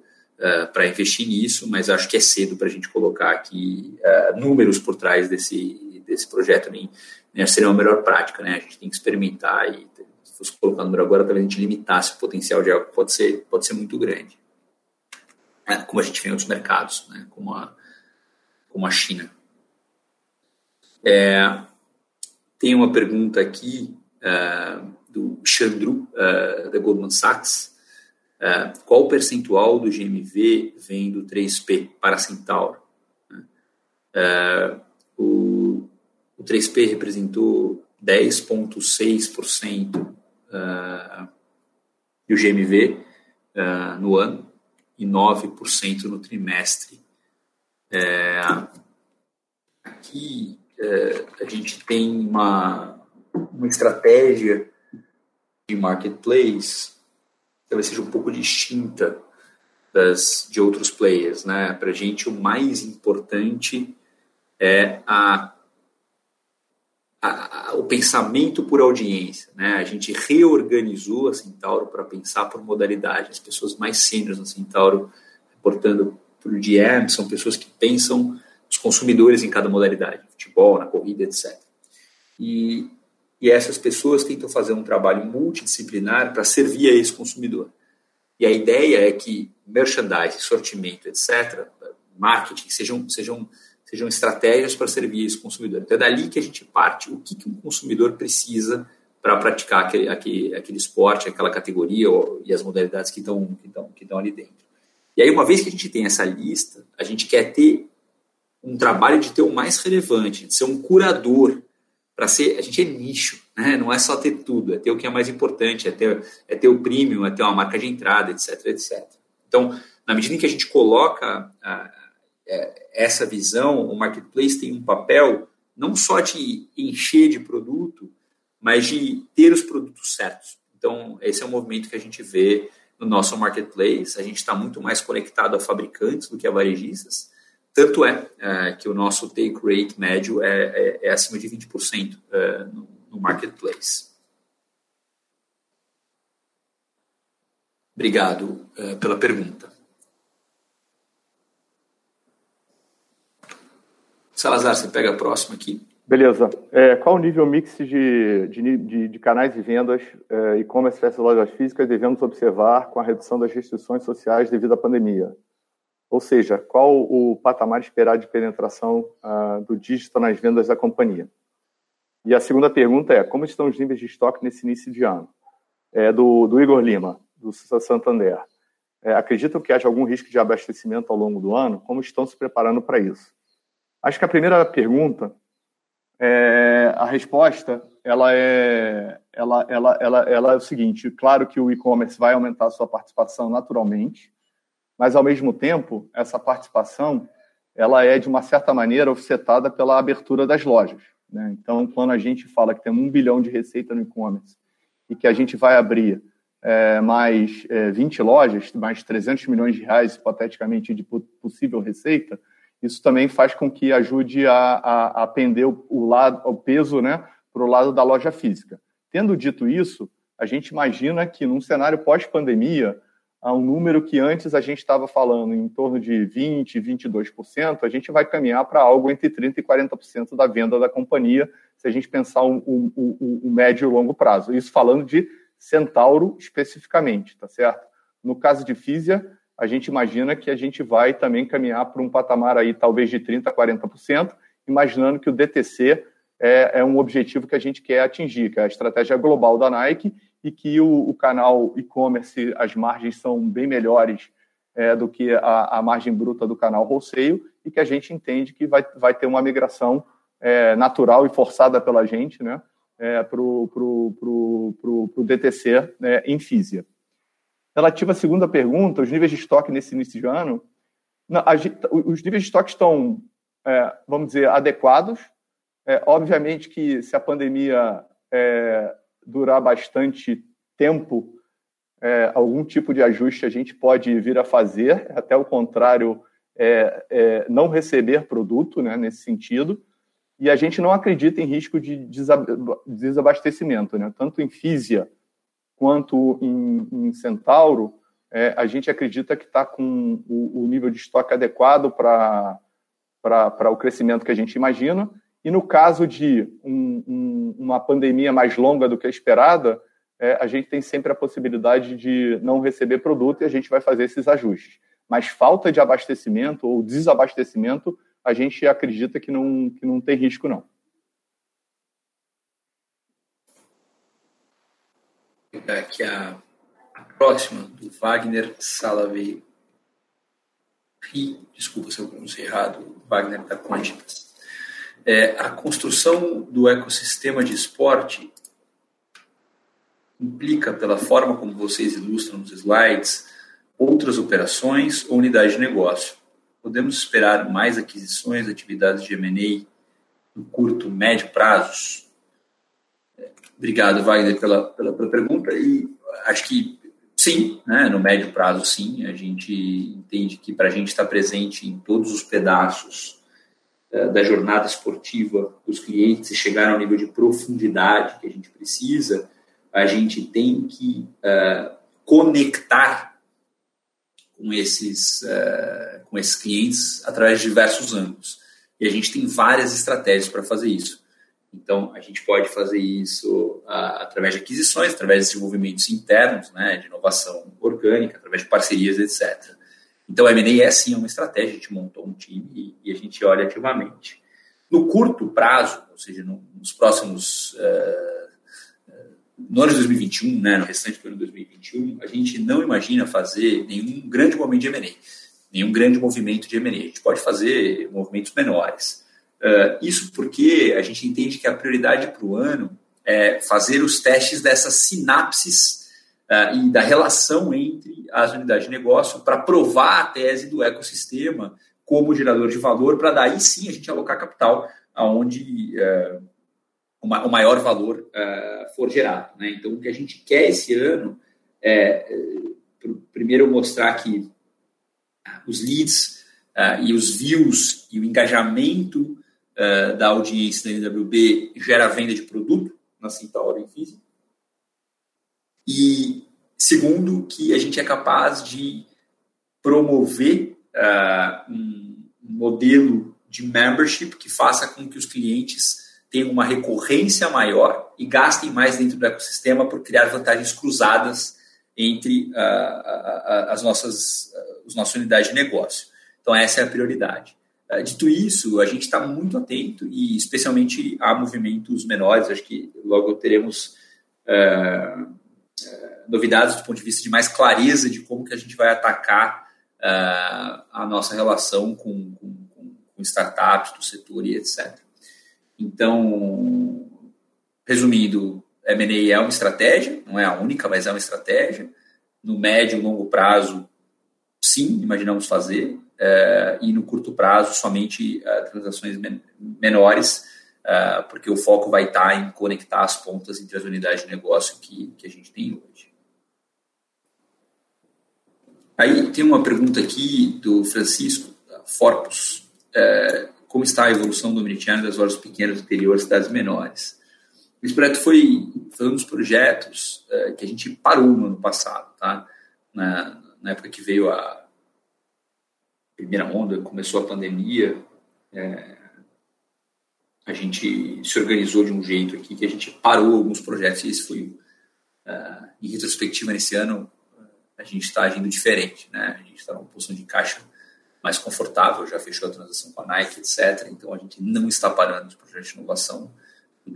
para investir nisso, mas acho que é cedo para a gente colocar aqui números por trás desse, desse projeto, nem, nem seria uma melhor prática, né? A gente tem que experimentar e se fosse colocar número agora, talvez a gente limitasse o potencial de algo que pode ser, pode ser muito grande. Né, como a gente vê em outros mercados, né, como, a, como a China. É, tem uma pergunta aqui uh, do Chandru, uh, da Goldman Sachs. Uh, qual o percentual do GMV vem do 3P para Centauro? o, o 3P representou 10,6% uh, do GMV no ano e 9% no trimestre. É, aqui é, a gente tem uma, uma estratégia de marketplace talvez seja um pouco distinta das, de outros players. Né? Para a gente, o mais importante é a a, a, o pensamento por audiência. Né? A gente reorganizou a Centauro para pensar por modalidade. As pessoas mais sêniores na Centauro, reportando o GM, são pessoas que pensam os consumidores em cada modalidade, futebol, na corrida, etc. E, e essas pessoas tentam fazer um trabalho multidisciplinar para servir a esse consumidor. E a ideia é que merchandising, sortimento, etc., marketing, sejam, sejam sejam estratégias para servir esse consumidor. Então é dali que a gente parte o que, que um consumidor precisa para praticar aquele, aquele, aquele esporte, aquela categoria ou, e as modalidades que estão que que ali dentro. E aí, uma vez que a gente tem essa lista, a gente quer ter um trabalho de ter o mais relevante, de ser um curador, para ser. A gente é nicho, né? não é só ter tudo, é ter o que é mais importante, é ter, é ter o premium, é ter uma marca de entrada, etc, etc. Então, na medida em que a gente coloca a, é, essa visão, o marketplace tem um papel não só de encher de produto, mas de ter os produtos certos. Então, esse é um movimento que a gente vê no nosso marketplace. A gente está muito mais conectado a fabricantes do que a varejistas. Tanto é, é que o nosso take rate médio é, é, é acima de 20% é, no, no marketplace. Obrigado é, pela pergunta. Salazar, você pega a próxima aqui. Beleza. É, qual o nível mix de, de, de, de canais de vendas é, e-commerce versus lojas físicas devemos observar com a redução das restrições sociais devido à pandemia? Ou seja, qual o patamar esperado de penetração uh, do dígito nas vendas da companhia? E a segunda pergunta é, como estão os níveis de estoque nesse início de ano? É, do, do Igor Lima, do Santander. É, acreditam que haja algum risco de abastecimento ao longo do ano? Como estão se preparando para isso? Acho que a primeira pergunta, é, a resposta, ela é, ela, ela, ela, ela é o seguinte: claro que o e-commerce vai aumentar a sua participação naturalmente, mas ao mesmo tempo essa participação ela é, de uma certa maneira, offsetada pela abertura das lojas. Né? Então, quando a gente fala que tem um bilhão de receita no e-commerce e que a gente vai abrir é, mais é, 20 lojas, mais 300 milhões de reais, hipoteticamente, de possível receita, isso também faz com que ajude a, a, a pender o, o, lado, o peso né, para o lado da loja física. Tendo dito isso, a gente imagina que num cenário pós-pandemia, a um número que antes a gente estava falando em torno de 20%, 22%, a gente vai caminhar para algo entre 30% e 40% da venda da companhia, se a gente pensar o médio e longo prazo. Isso falando de Centauro especificamente, tá certo? No caso de Físia, a gente imagina que a gente vai também caminhar para um patamar aí talvez de 30% a 40%, imaginando que o DTC é, é um objetivo que a gente quer atingir, que é a estratégia global da Nike, e que o, o canal e-commerce, as margens são bem melhores é, do que a, a, margem bruta do canal wholesale e que a gente entende que vai, vai ter uma migração é, natural e forçada pela gente né, é, para o pro, pro, pro, pro DTC né, em Físia. Relativa à segunda pergunta, os níveis de estoque nesse início de ano, não, a, os níveis de estoque estão, é, vamos dizer, adequados. É, obviamente que se a pandemia é, durar bastante tempo, é, algum tipo de ajuste a gente pode vir a fazer, até o contrário, é, é, não receber produto né, nesse sentido. E a gente não acredita em risco de desabastecimento, né? tanto em Físia quanto em, em Centauro. É, a gente acredita que está com o, o, nível de estoque adequado para o crescimento que a gente imagina e no caso de um, um, uma pandemia mais longa do que a esperada, é, a gente tem sempre a possibilidade de não receber produto e a gente vai fazer esses ajustes. Mas falta de abastecimento ou desabastecimento, a gente acredita que não, que não tem risco, não. Aqui a, a próxima, do Wagner Salaveiro. Desculpa se eu pronunciei errado, Wagner da Quantitas. É, a construção do ecossistema de esporte implica, pela forma como vocês ilustram nos slides, outras operações ou unidades de negócio. Podemos esperar mais aquisições, atividades de M&A no curto, médio prazos? Obrigado, Wagner, pela, pela, pela pergunta. E acho que sim, né, no médio prazo, sim. A gente entende que para a gente estar presente em todos os pedaços da jornada esportiva dos clientes e chegar ao nível de profundidade que a gente precisa, a gente tem que uh, conectar com esses, uh, com esses clientes através de diversos ângulos. E a gente tem várias estratégias para fazer isso. Então, a gente pode fazer isso uh, através de aquisições, através de desenvolvimentos internos, né, de inovação orgânica, através de parcerias, etc. Então, a M&A é sim uma estratégia, a gente montou um time e, a gente olha ativamente. No curto prazo, ou seja, nos próximos... Uh, no ano de 2021, né, no restante do ano de 2021, a gente não imagina fazer nenhum grande movimento de M&A, nenhum grande movimento de M&A. A gente pode fazer movimentos menores. Uh, isso porque a gente entende que a prioridade para o ano é fazer os testes dessas sinapses uh, e da relação entre as unidades de negócio para provar a tese do ecossistema como gerador de valor, para daí sim a gente alocar capital aonde uh, o maior valor uh, for gerado. Né? Então, o que a gente quer esse ano é, primeiro, mostrar que os leads e os views e o engajamento da audiência da NWB gera venda de produto na Centauro em física. E segundo, que a gente é capaz de promover uh, um modelo de membership que faça com que os clientes tenham uma recorrência maior e gastem mais dentro do ecossistema por criar vantagens cruzadas entre uh, as nossas as nossas unidades de negócio. Então essa é a prioridade. Uh, dito isso, a gente está muito atento e especialmente a movimentos menores. Acho que logo teremos uh, novidades do ponto de vista de mais clareza de como que a gente vai atacar uh, a nossa relação com, com, com, startups do setor e etc. Então, resumindo, M&A é uma estratégia, não é a única, mas é uma estratégia. No médio e longo prazo, sim, imaginamos fazer. uh, e no curto prazo somente uh, transações men menores, porque o foco vai estar em conectar as pontas entre as unidades de negócio que, que a gente tem hoje. Aí tem uma pergunta aqui do Francisco Forpus. como está a evolução do omnichannel das lojas pequenas do interior das cidades menores? Esse projeto foi, foi um dos projetos que a gente parou no ano passado, tá? Na, na época que veio a primeira onda, começou a pandemia, é, a gente se organizou de um jeito aqui que a gente parou alguns projetos e esse foi, uh, em retrospectiva, nesse ano, a gente está agindo diferente, né? A gente está numa posição de caixa mais confortável, já fechou a transação com a Nike, etc. Então, a gente não está parando os projetos de inovação,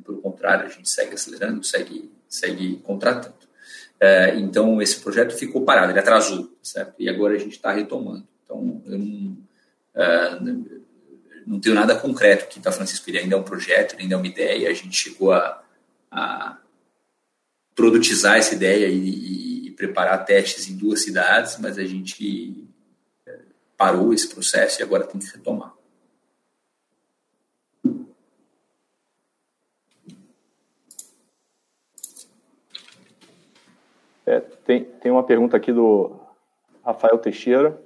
pelo contrário, a gente segue acelerando, segue, segue contratando. É, então, esse projeto ficou parado, ele atrasou, certo? E agora a gente está retomando. Então, eu não, uh, não tenho nada concreto que está Francisco, ele ainda é um projeto, ainda é uma ideia, a gente chegou a, a produtizar essa ideia e, e, preparar testes em duas cidades, mas a gente é, parou esse processo e agora tem que retomar. É, tem, tem uma pergunta aqui do Rafael Teixeira.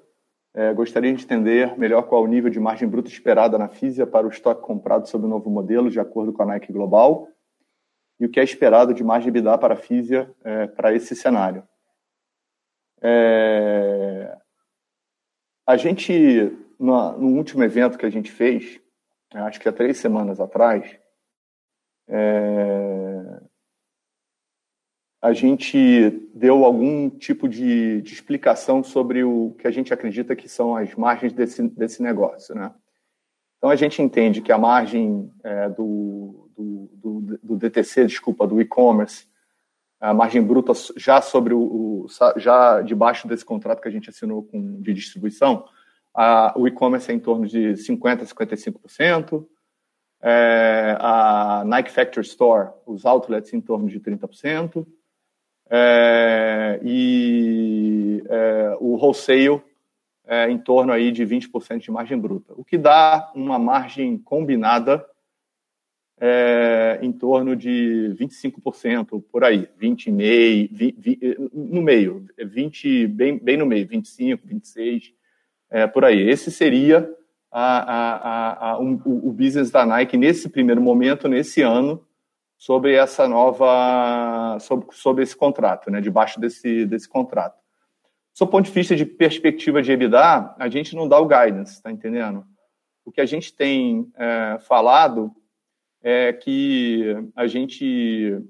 É, gostaria de entender melhor qual o nível de margem bruta esperada na Fisia para o estoque comprado sob o novo modelo, de acordo com a Nike Global, e o que é esperado de margem EBITDA para a Fisia é, para esse cenário. É, a gente, no, no, último evento que a gente fez, acho que há três semanas atrás, é, a gente deu algum tipo de, de, explicação sobre o que a gente acredita que são as margens desse, desse negócio, né? Então a gente entende que a margem é, do, do, do, do, DTC, desculpa, do e-commerce, a margem bruta já sobre o, já debaixo desse contrato que a gente assinou com de distribuição, a, o e-commerce é em torno de 50 a 55%, é, a Nike Factory Store, os outlets em torno de 30%, é, e é, o wholesale é, em torno aí de 20% de margem bruta, o que dá uma margem combinada é, em torno de 25% por aí, 20 meio, 20, no meio, 20 bem, bem no meio, 25, 26, é, por aí. Esse seria a, a, a, um, o business da Nike nesse primeiro momento, nesse ano, sobre essa nova, sobre, sobre esse contrato, né, debaixo desse, desse contrato. Do ponto de vista de perspectiva de EBITDA, a gente não dá o guidance, está entendendo? O que a gente tem é, falado é que a gente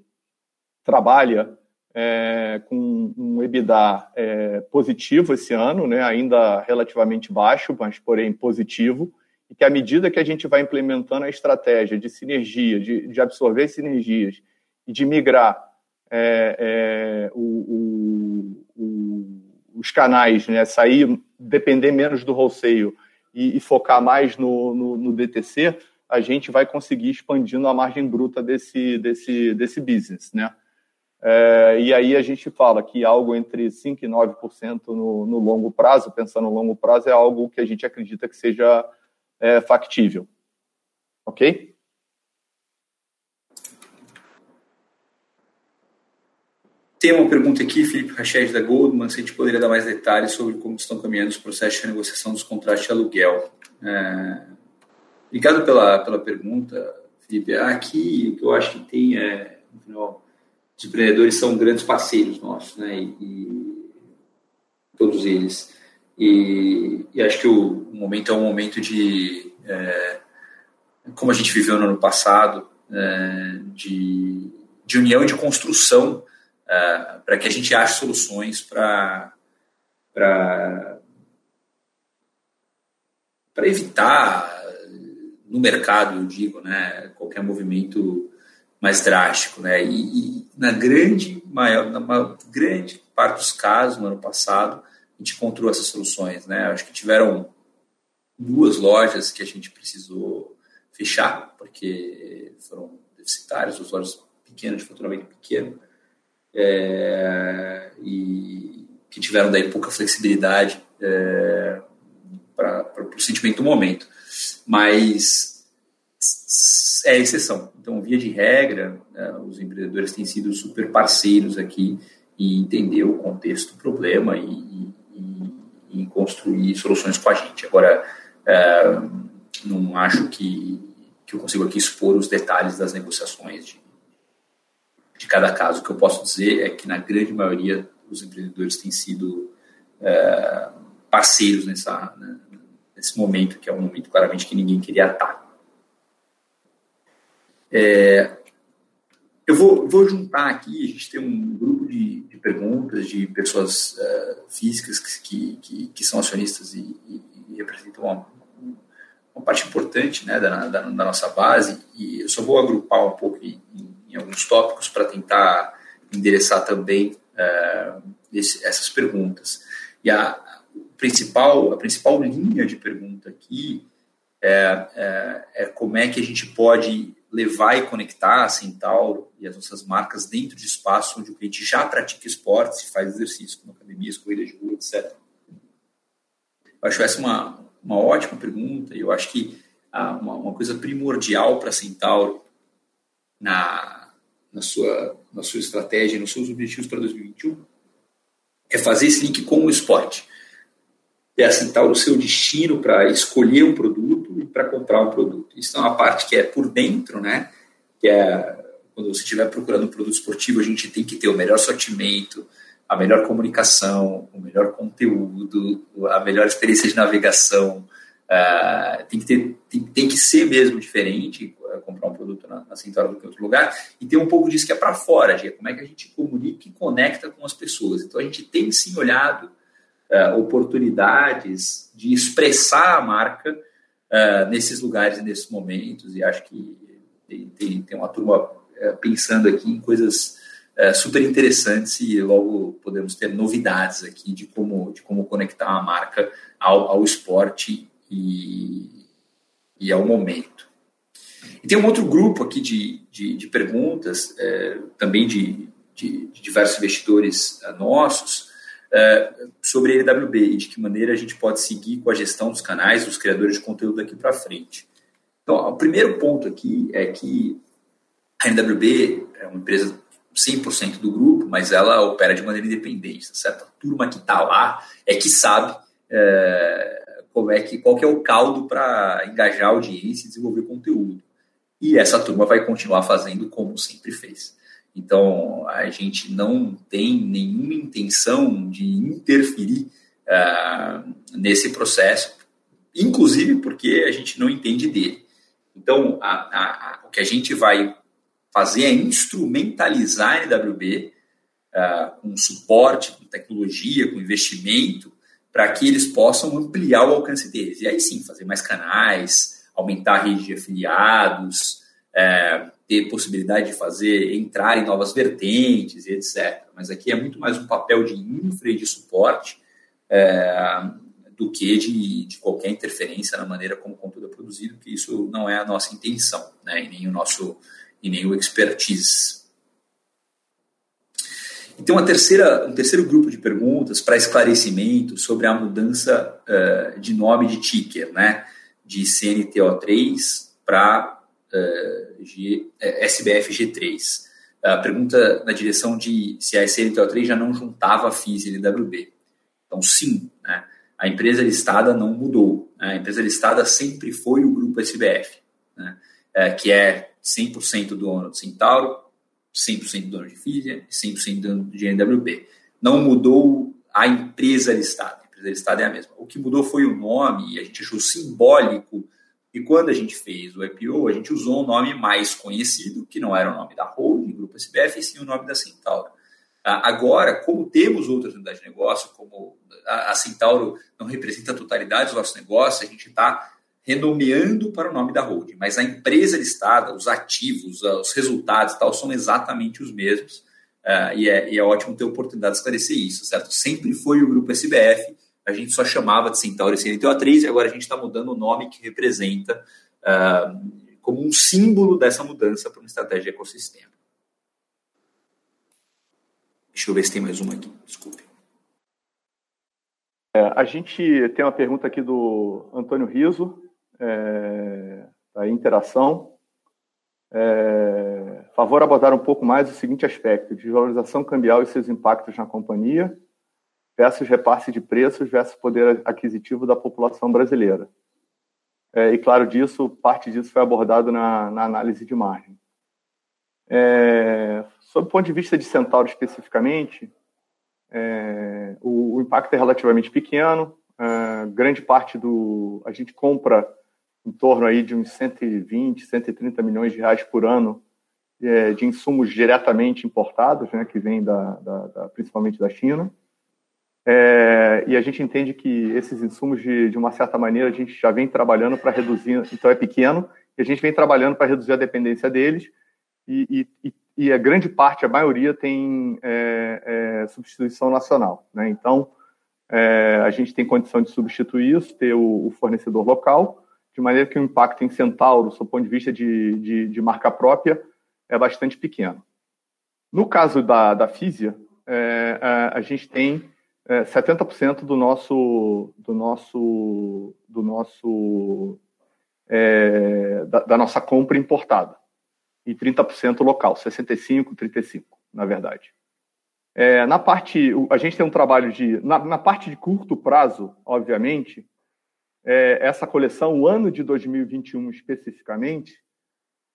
trabalha é, com um EBITDA é, positivo esse ano, né, ainda relativamente baixo, mas porém positivo, e que à medida que a gente vai implementando a estratégia de sinergia, de, de absorver sinergias e de migrar é, é, o, o, o, os canais, né, sair, depender menos do wholesale e, e focar mais no, no, no, DTC, a gente vai conseguir expandindo a margem bruta desse, desse, desse business, né? É, e aí a gente fala que algo entre 5% e 9% no, no longo prazo, pensando no longo prazo, é algo que a gente acredita que seja é, factível. Ok? Tem uma pergunta aqui, Felipe Rached, da Goldman, se a gente poderia dar mais detalhes sobre como estão caminhando os processos de negociação dos contratos de aluguel. É... Obrigado pela, pela pergunta, Felipe. Aqui, o que eu acho que tem é, os empreendedores são grandes parceiros nossos, né? E, e todos eles. E, e acho que o, momento é um momento de, é, como a gente viveu no ano passado, é, de, de união e de construção é, para que a gente ache soluções para para evitar no mercado, eu digo, né, qualquer movimento mais drástico, né, e, e na grande maior, na maior, grande parte dos casos no ano passado a gente encontrou essas soluções, né? Acho que tiveram duas lojas que a gente precisou fechar, porque foram deficitárias, duas lojas pequenas, de faturamento pequeno, é, e que tiveram daí pouca flexibilidade é, o sentimento do momento. Mas é exceção. Então, via de regra, é, os empreendedores têm sido super parceiros aqui e entender o contexto do problema e, e, e construir soluções com a gente. Agora, é, não acho que, que eu consigo aqui expor os detalhes das negociações de, de cada caso. O que eu posso dizer é que, na grande maioria, os empreendedores têm sido é, parceiros nessa, né, nesse momento, que é um momento claramente que ninguém queria estar. É, eu vou, vou juntar aqui, a gente tem um grupo de, de perguntas de pessoas uh, físicas que, que, que, são acionistas e, e, e representam uma, uma, parte importante né, da, da, da, nossa base, e eu só vou agrupar um pouco em, em alguns tópicos para tentar endereçar também uh, esse, essas perguntas. E a, principal, a principal linha de pergunta aqui é, é, é como é que a gente pode levar e conectar a Centauro e as nossas marcas dentro de espaços onde o cliente já pratica esportes e faz exercício, como academias, corridas de rua, etc. Eu acho essa uma, uma ótima pergunta e eu acho que ah, uma, uma, coisa primordial para a Centauro na, na, sua, na sua estratégia, nos seus objetivos para 2021 é fazer esse link com o esporte. É a Centauro o seu destino para escolher um produto para comprar um produto. Isso é uma parte que é por dentro, né? Que é quando você estiver procurando um produto esportivo, a gente tem que ter o melhor sortimento, a melhor comunicação, o melhor conteúdo, a melhor experiência de navegação. Uh, tem, que ter, tem, tem, que ser mesmo diferente uh, comprar um produto na, na Centauro do que outro lugar e ter um pouco disso que é para fora, de como é que a gente comunica e conecta com as pessoas. Então a gente tem sim olhado uh, oportunidades de expressar a marca uh, nesses lugares e nesses momentos, e acho que tem, tem, tem uma turma uh, pensando aqui em coisas uh, super interessantes e logo podemos ter novidades aqui de como, de como conectar a marca ao, ao esporte e, e ao momento. E tem um outro grupo aqui de, de, de perguntas, também de, de, de, diversos investidores nossos, é, sobre a NWB e de que maneira a gente pode seguir com a gestão dos canais, dos criadores de conteúdo daqui para frente. Então, o primeiro ponto aqui é que a NWB é uma empresa 100% do grupo, mas ela opera de maneira independente, tá certo? A turma que está lá é que sabe é, como é que, qual que é o caldo para engajar a audiência e desenvolver conteúdo. E essa turma vai continuar fazendo como sempre fez. Então, a gente não tem nenhuma intenção de interferir uh, nesse processo, inclusive porque a gente não entende dele. Então, a, a, a, o que a gente vai fazer é instrumentalizar a NWB uh, ah, com suporte, com tecnologia, com investimento, para que eles possam ampliar o alcance deles. E aí sim, fazer mais canais, aumentar a rede de afiliados, é, ter possibilidade de fazer, entrar em novas vertentes e etc. Mas aqui é muito mais um papel de infra e de suporte é, do que de, de, qualquer interferência na maneira como o conteúdo é produzido, que isso não é a nossa intenção, né, e nem o nosso e nem o expertise. E tem uma terceira, um terceiro grupo de perguntas para esclarecimento sobre a mudança uh, de nome de ticker, né, de CNTO3 para G, é, SBF G3. A pergunta na direção de se a SNTO3 já não juntava a FIS e LWB. Então, sim, né? a empresa listada não mudou. Né? A empresa listada sempre foi o grupo SBF, né? é, que é 100% dono de Centauro, 100% dono de FIS e 100% dono de NWB. Não mudou a empresa listada. A empresa listada é a mesma. O que mudou foi o nome, e a gente achou simbólico e quando a gente fez o IPO, a gente usou um nome mais conhecido, que não era o nome da holding, Grupo SBF, e sim o nome da Centauro. Ah, agora, como temos outras unidades de negócio, como a Centauro não representa a totalidade do nosso negócio, a gente está renomeando para o nome da holding, mas a empresa listada, os ativos, os resultados tal, são exatamente os mesmos. Uh, e, é, e, é, ótimo ter a oportunidade de esclarecer isso, certo? Sempre foi o grupo SBF, a gente só chamava de Centauro CNTO3 e agora a gente está mudando o nome que representa uh, como um símbolo dessa mudança para uma estratégia de ecossistema. Deixa eu ver se tem mais uma aqui, desculpe. É, a gente tem uma pergunta aqui do Antônio Riso, é, da Interação. É, favor abordar um pouco mais o seguinte aspecto: desvalorização cambial e seus impactos na companhia, versus repasse de preços versus poder aquisitivo da população brasileira. É, e, claro, disso, parte disso foi abordado na, na análise de margem. É, sob o ponto de vista de Centauro especificamente, é, o, o, impacto é relativamente pequeno. É, grande parte do. A gente compra em torno aí de uns 120, 130 milhões de reais por ano é, de insumos diretamente importados, né, que vêm da, da, da, principalmente da China. É, e a gente entende que esses insumos, de, de uma certa maneira, a gente já vem trabalhando para reduzir, então é pequeno, e a gente vem trabalhando para reduzir a dependência deles, e, e, e, a grande parte, a maioria, tem é, é, substituição nacional. Né? Então, é, a gente tem condição de substituir isso, ter o, o, fornecedor local, de maneira que o impacto em Centauro, do ponto de vista de, de, de marca própria, é bastante pequeno. No caso da, da Físia, é, a, a gente tem é, 70% do nosso do nosso do nosso é, da, da, nossa compra importada e 30% local, 65, 35, na verdade. É, na parte, a gente tem um trabalho de na, na parte de curto prazo, obviamente, é, essa coleção, o ano de 2021 especificamente,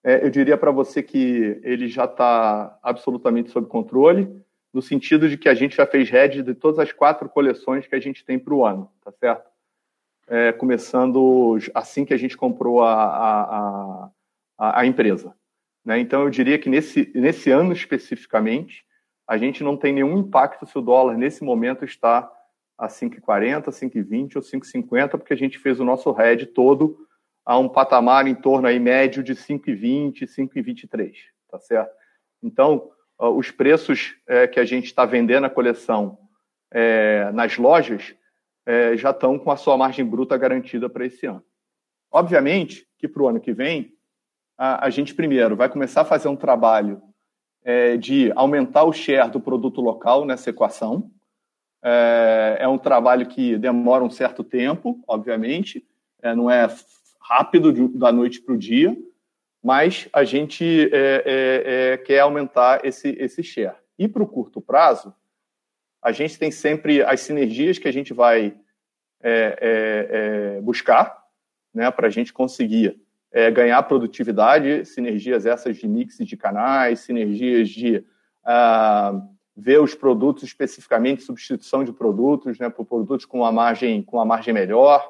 é, eu diria para você que ele já está absolutamente sob controle no sentido de que a gente já fez head de todas as quatro coleções que a gente tem para o ano, tá certo? É, começando assim que a gente comprou a, a, a, a empresa. Né? Então, eu diria que nesse, nesse ano especificamente, a gente não tem nenhum impacto se o dólar, nesse momento, está a 5,40, 5,20 ou 5,50, porque a gente fez o nosso head todo a um patamar em torno aí médio de 5,20, 5,23, tá certo? Então, os preços é, que a gente está vendendo a coleção é, nas lojas é, já estão com a sua margem bruta garantida para esse ano. Obviamente que para o ano que vem, a, a, gente primeiro vai começar a fazer um trabalho é, de aumentar o share do produto local nessa equação. É, é um trabalho que demora um certo tempo, obviamente, é, não é rápido de, da noite para o dia, mas a gente é, é, é, quer aumentar esse, esse share. E para o curto prazo, a gente tem sempre as sinergias que a gente vai é, é, é, buscar né, para a gente conseguir ganhar produtividade, sinergias essas de mix de canais, sinergias de ah, ver os produtos especificamente, substituição de produtos, né, por produtos com uma margem, com uma margem melhor.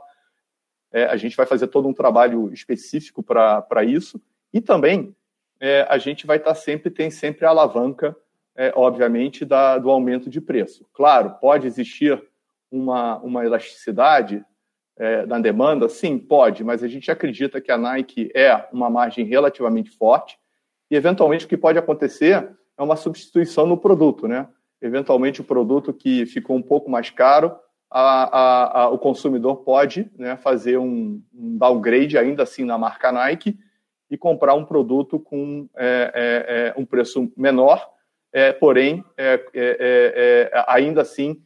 a gente vai fazer todo um trabalho específico para isso e também é, a gente vai estar sempre, tem sempre a alavanca, é, obviamente, da, do aumento de preço. Claro, pode existir uma, uma elasticidade é, na demanda? Sim, pode, mas a gente acredita que a Nike é uma margem relativamente forte e, eventualmente, o que pode acontecer é uma substituição no produto, né? Eventualmente, o produto que ficou um pouco mais caro, a, a, a, o consumidor pode né, fazer um, um downgrade ainda assim na marca Nike e comprar um produto com é, é, é um preço menor, é, porém, é, ainda assim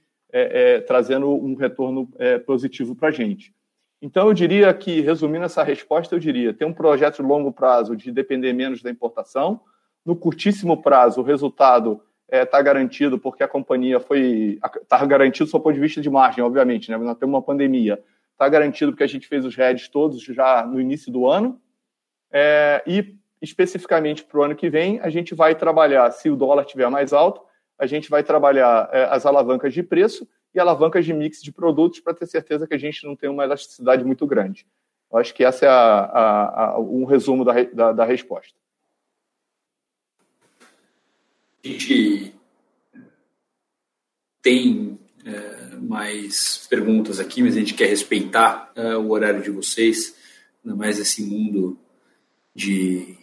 trazendo um retorno positivo para a gente. Então, eu diria que, resumindo essa resposta, eu diria: ter um projeto de longo prazo de depender menos da importação. No curtíssimo prazo, o resultado está garantido porque a companhia foi. Está garantido do ponto de vista de margem, obviamente, né? Nós temos uma pandemia. Está garantido porque a gente fez os heads todos já no início do ano. É, e especificamente para o ano que vem, a gente vai trabalhar, se o dólar estiver mais alto, a gente vai trabalhar é, as alavancas de preço e alavancas de mix de produtos para ter certeza que a gente não tem uma elasticidade muito grande. Eu acho que esse é a, a, a, um resumo da, da, da resposta. A gente tem é, mais perguntas aqui, mas a gente quer respeitar é, o horário de vocês, ainda mais esse mundo de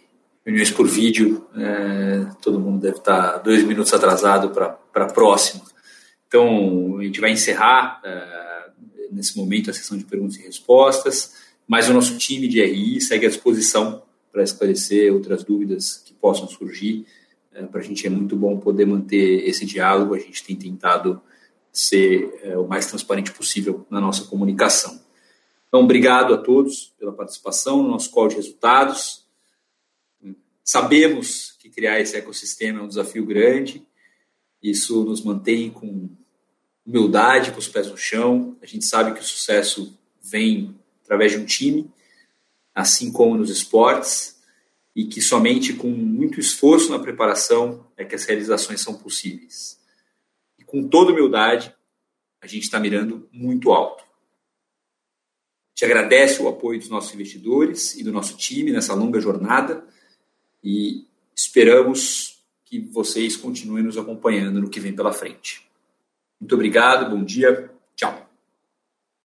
reuniões por vídeo, é, todo mundo deve estar dois minutos atrasado para a próxima. Então, a gente vai encerrar é, nesse momento a sessão de perguntas e respostas, mas o nosso time de RI segue à disposição para esclarecer outras dúvidas que possam surgir. É, para a gente é muito bom poder manter esse diálogo, a gente tem tentado ser é, o mais transparente possível na nossa comunicação. Então, obrigado a todos pela participação no nosso call de resultados. Sabemos que criar esse ecossistema é um desafio grande, isso nos mantém com humildade, com os pés no chão. A gente sabe que o sucesso vem através de um time, assim como nos esportes, e que somente com muito esforço na preparação é que as realizações são possíveis. E com toda humildade, a gente está mirando muito alto. Te agradece o apoio dos nossos investidores e do nosso time nessa longa jornada e esperamos que vocês continuem nos acompanhando no que vem pela frente. Muito obrigado, bom dia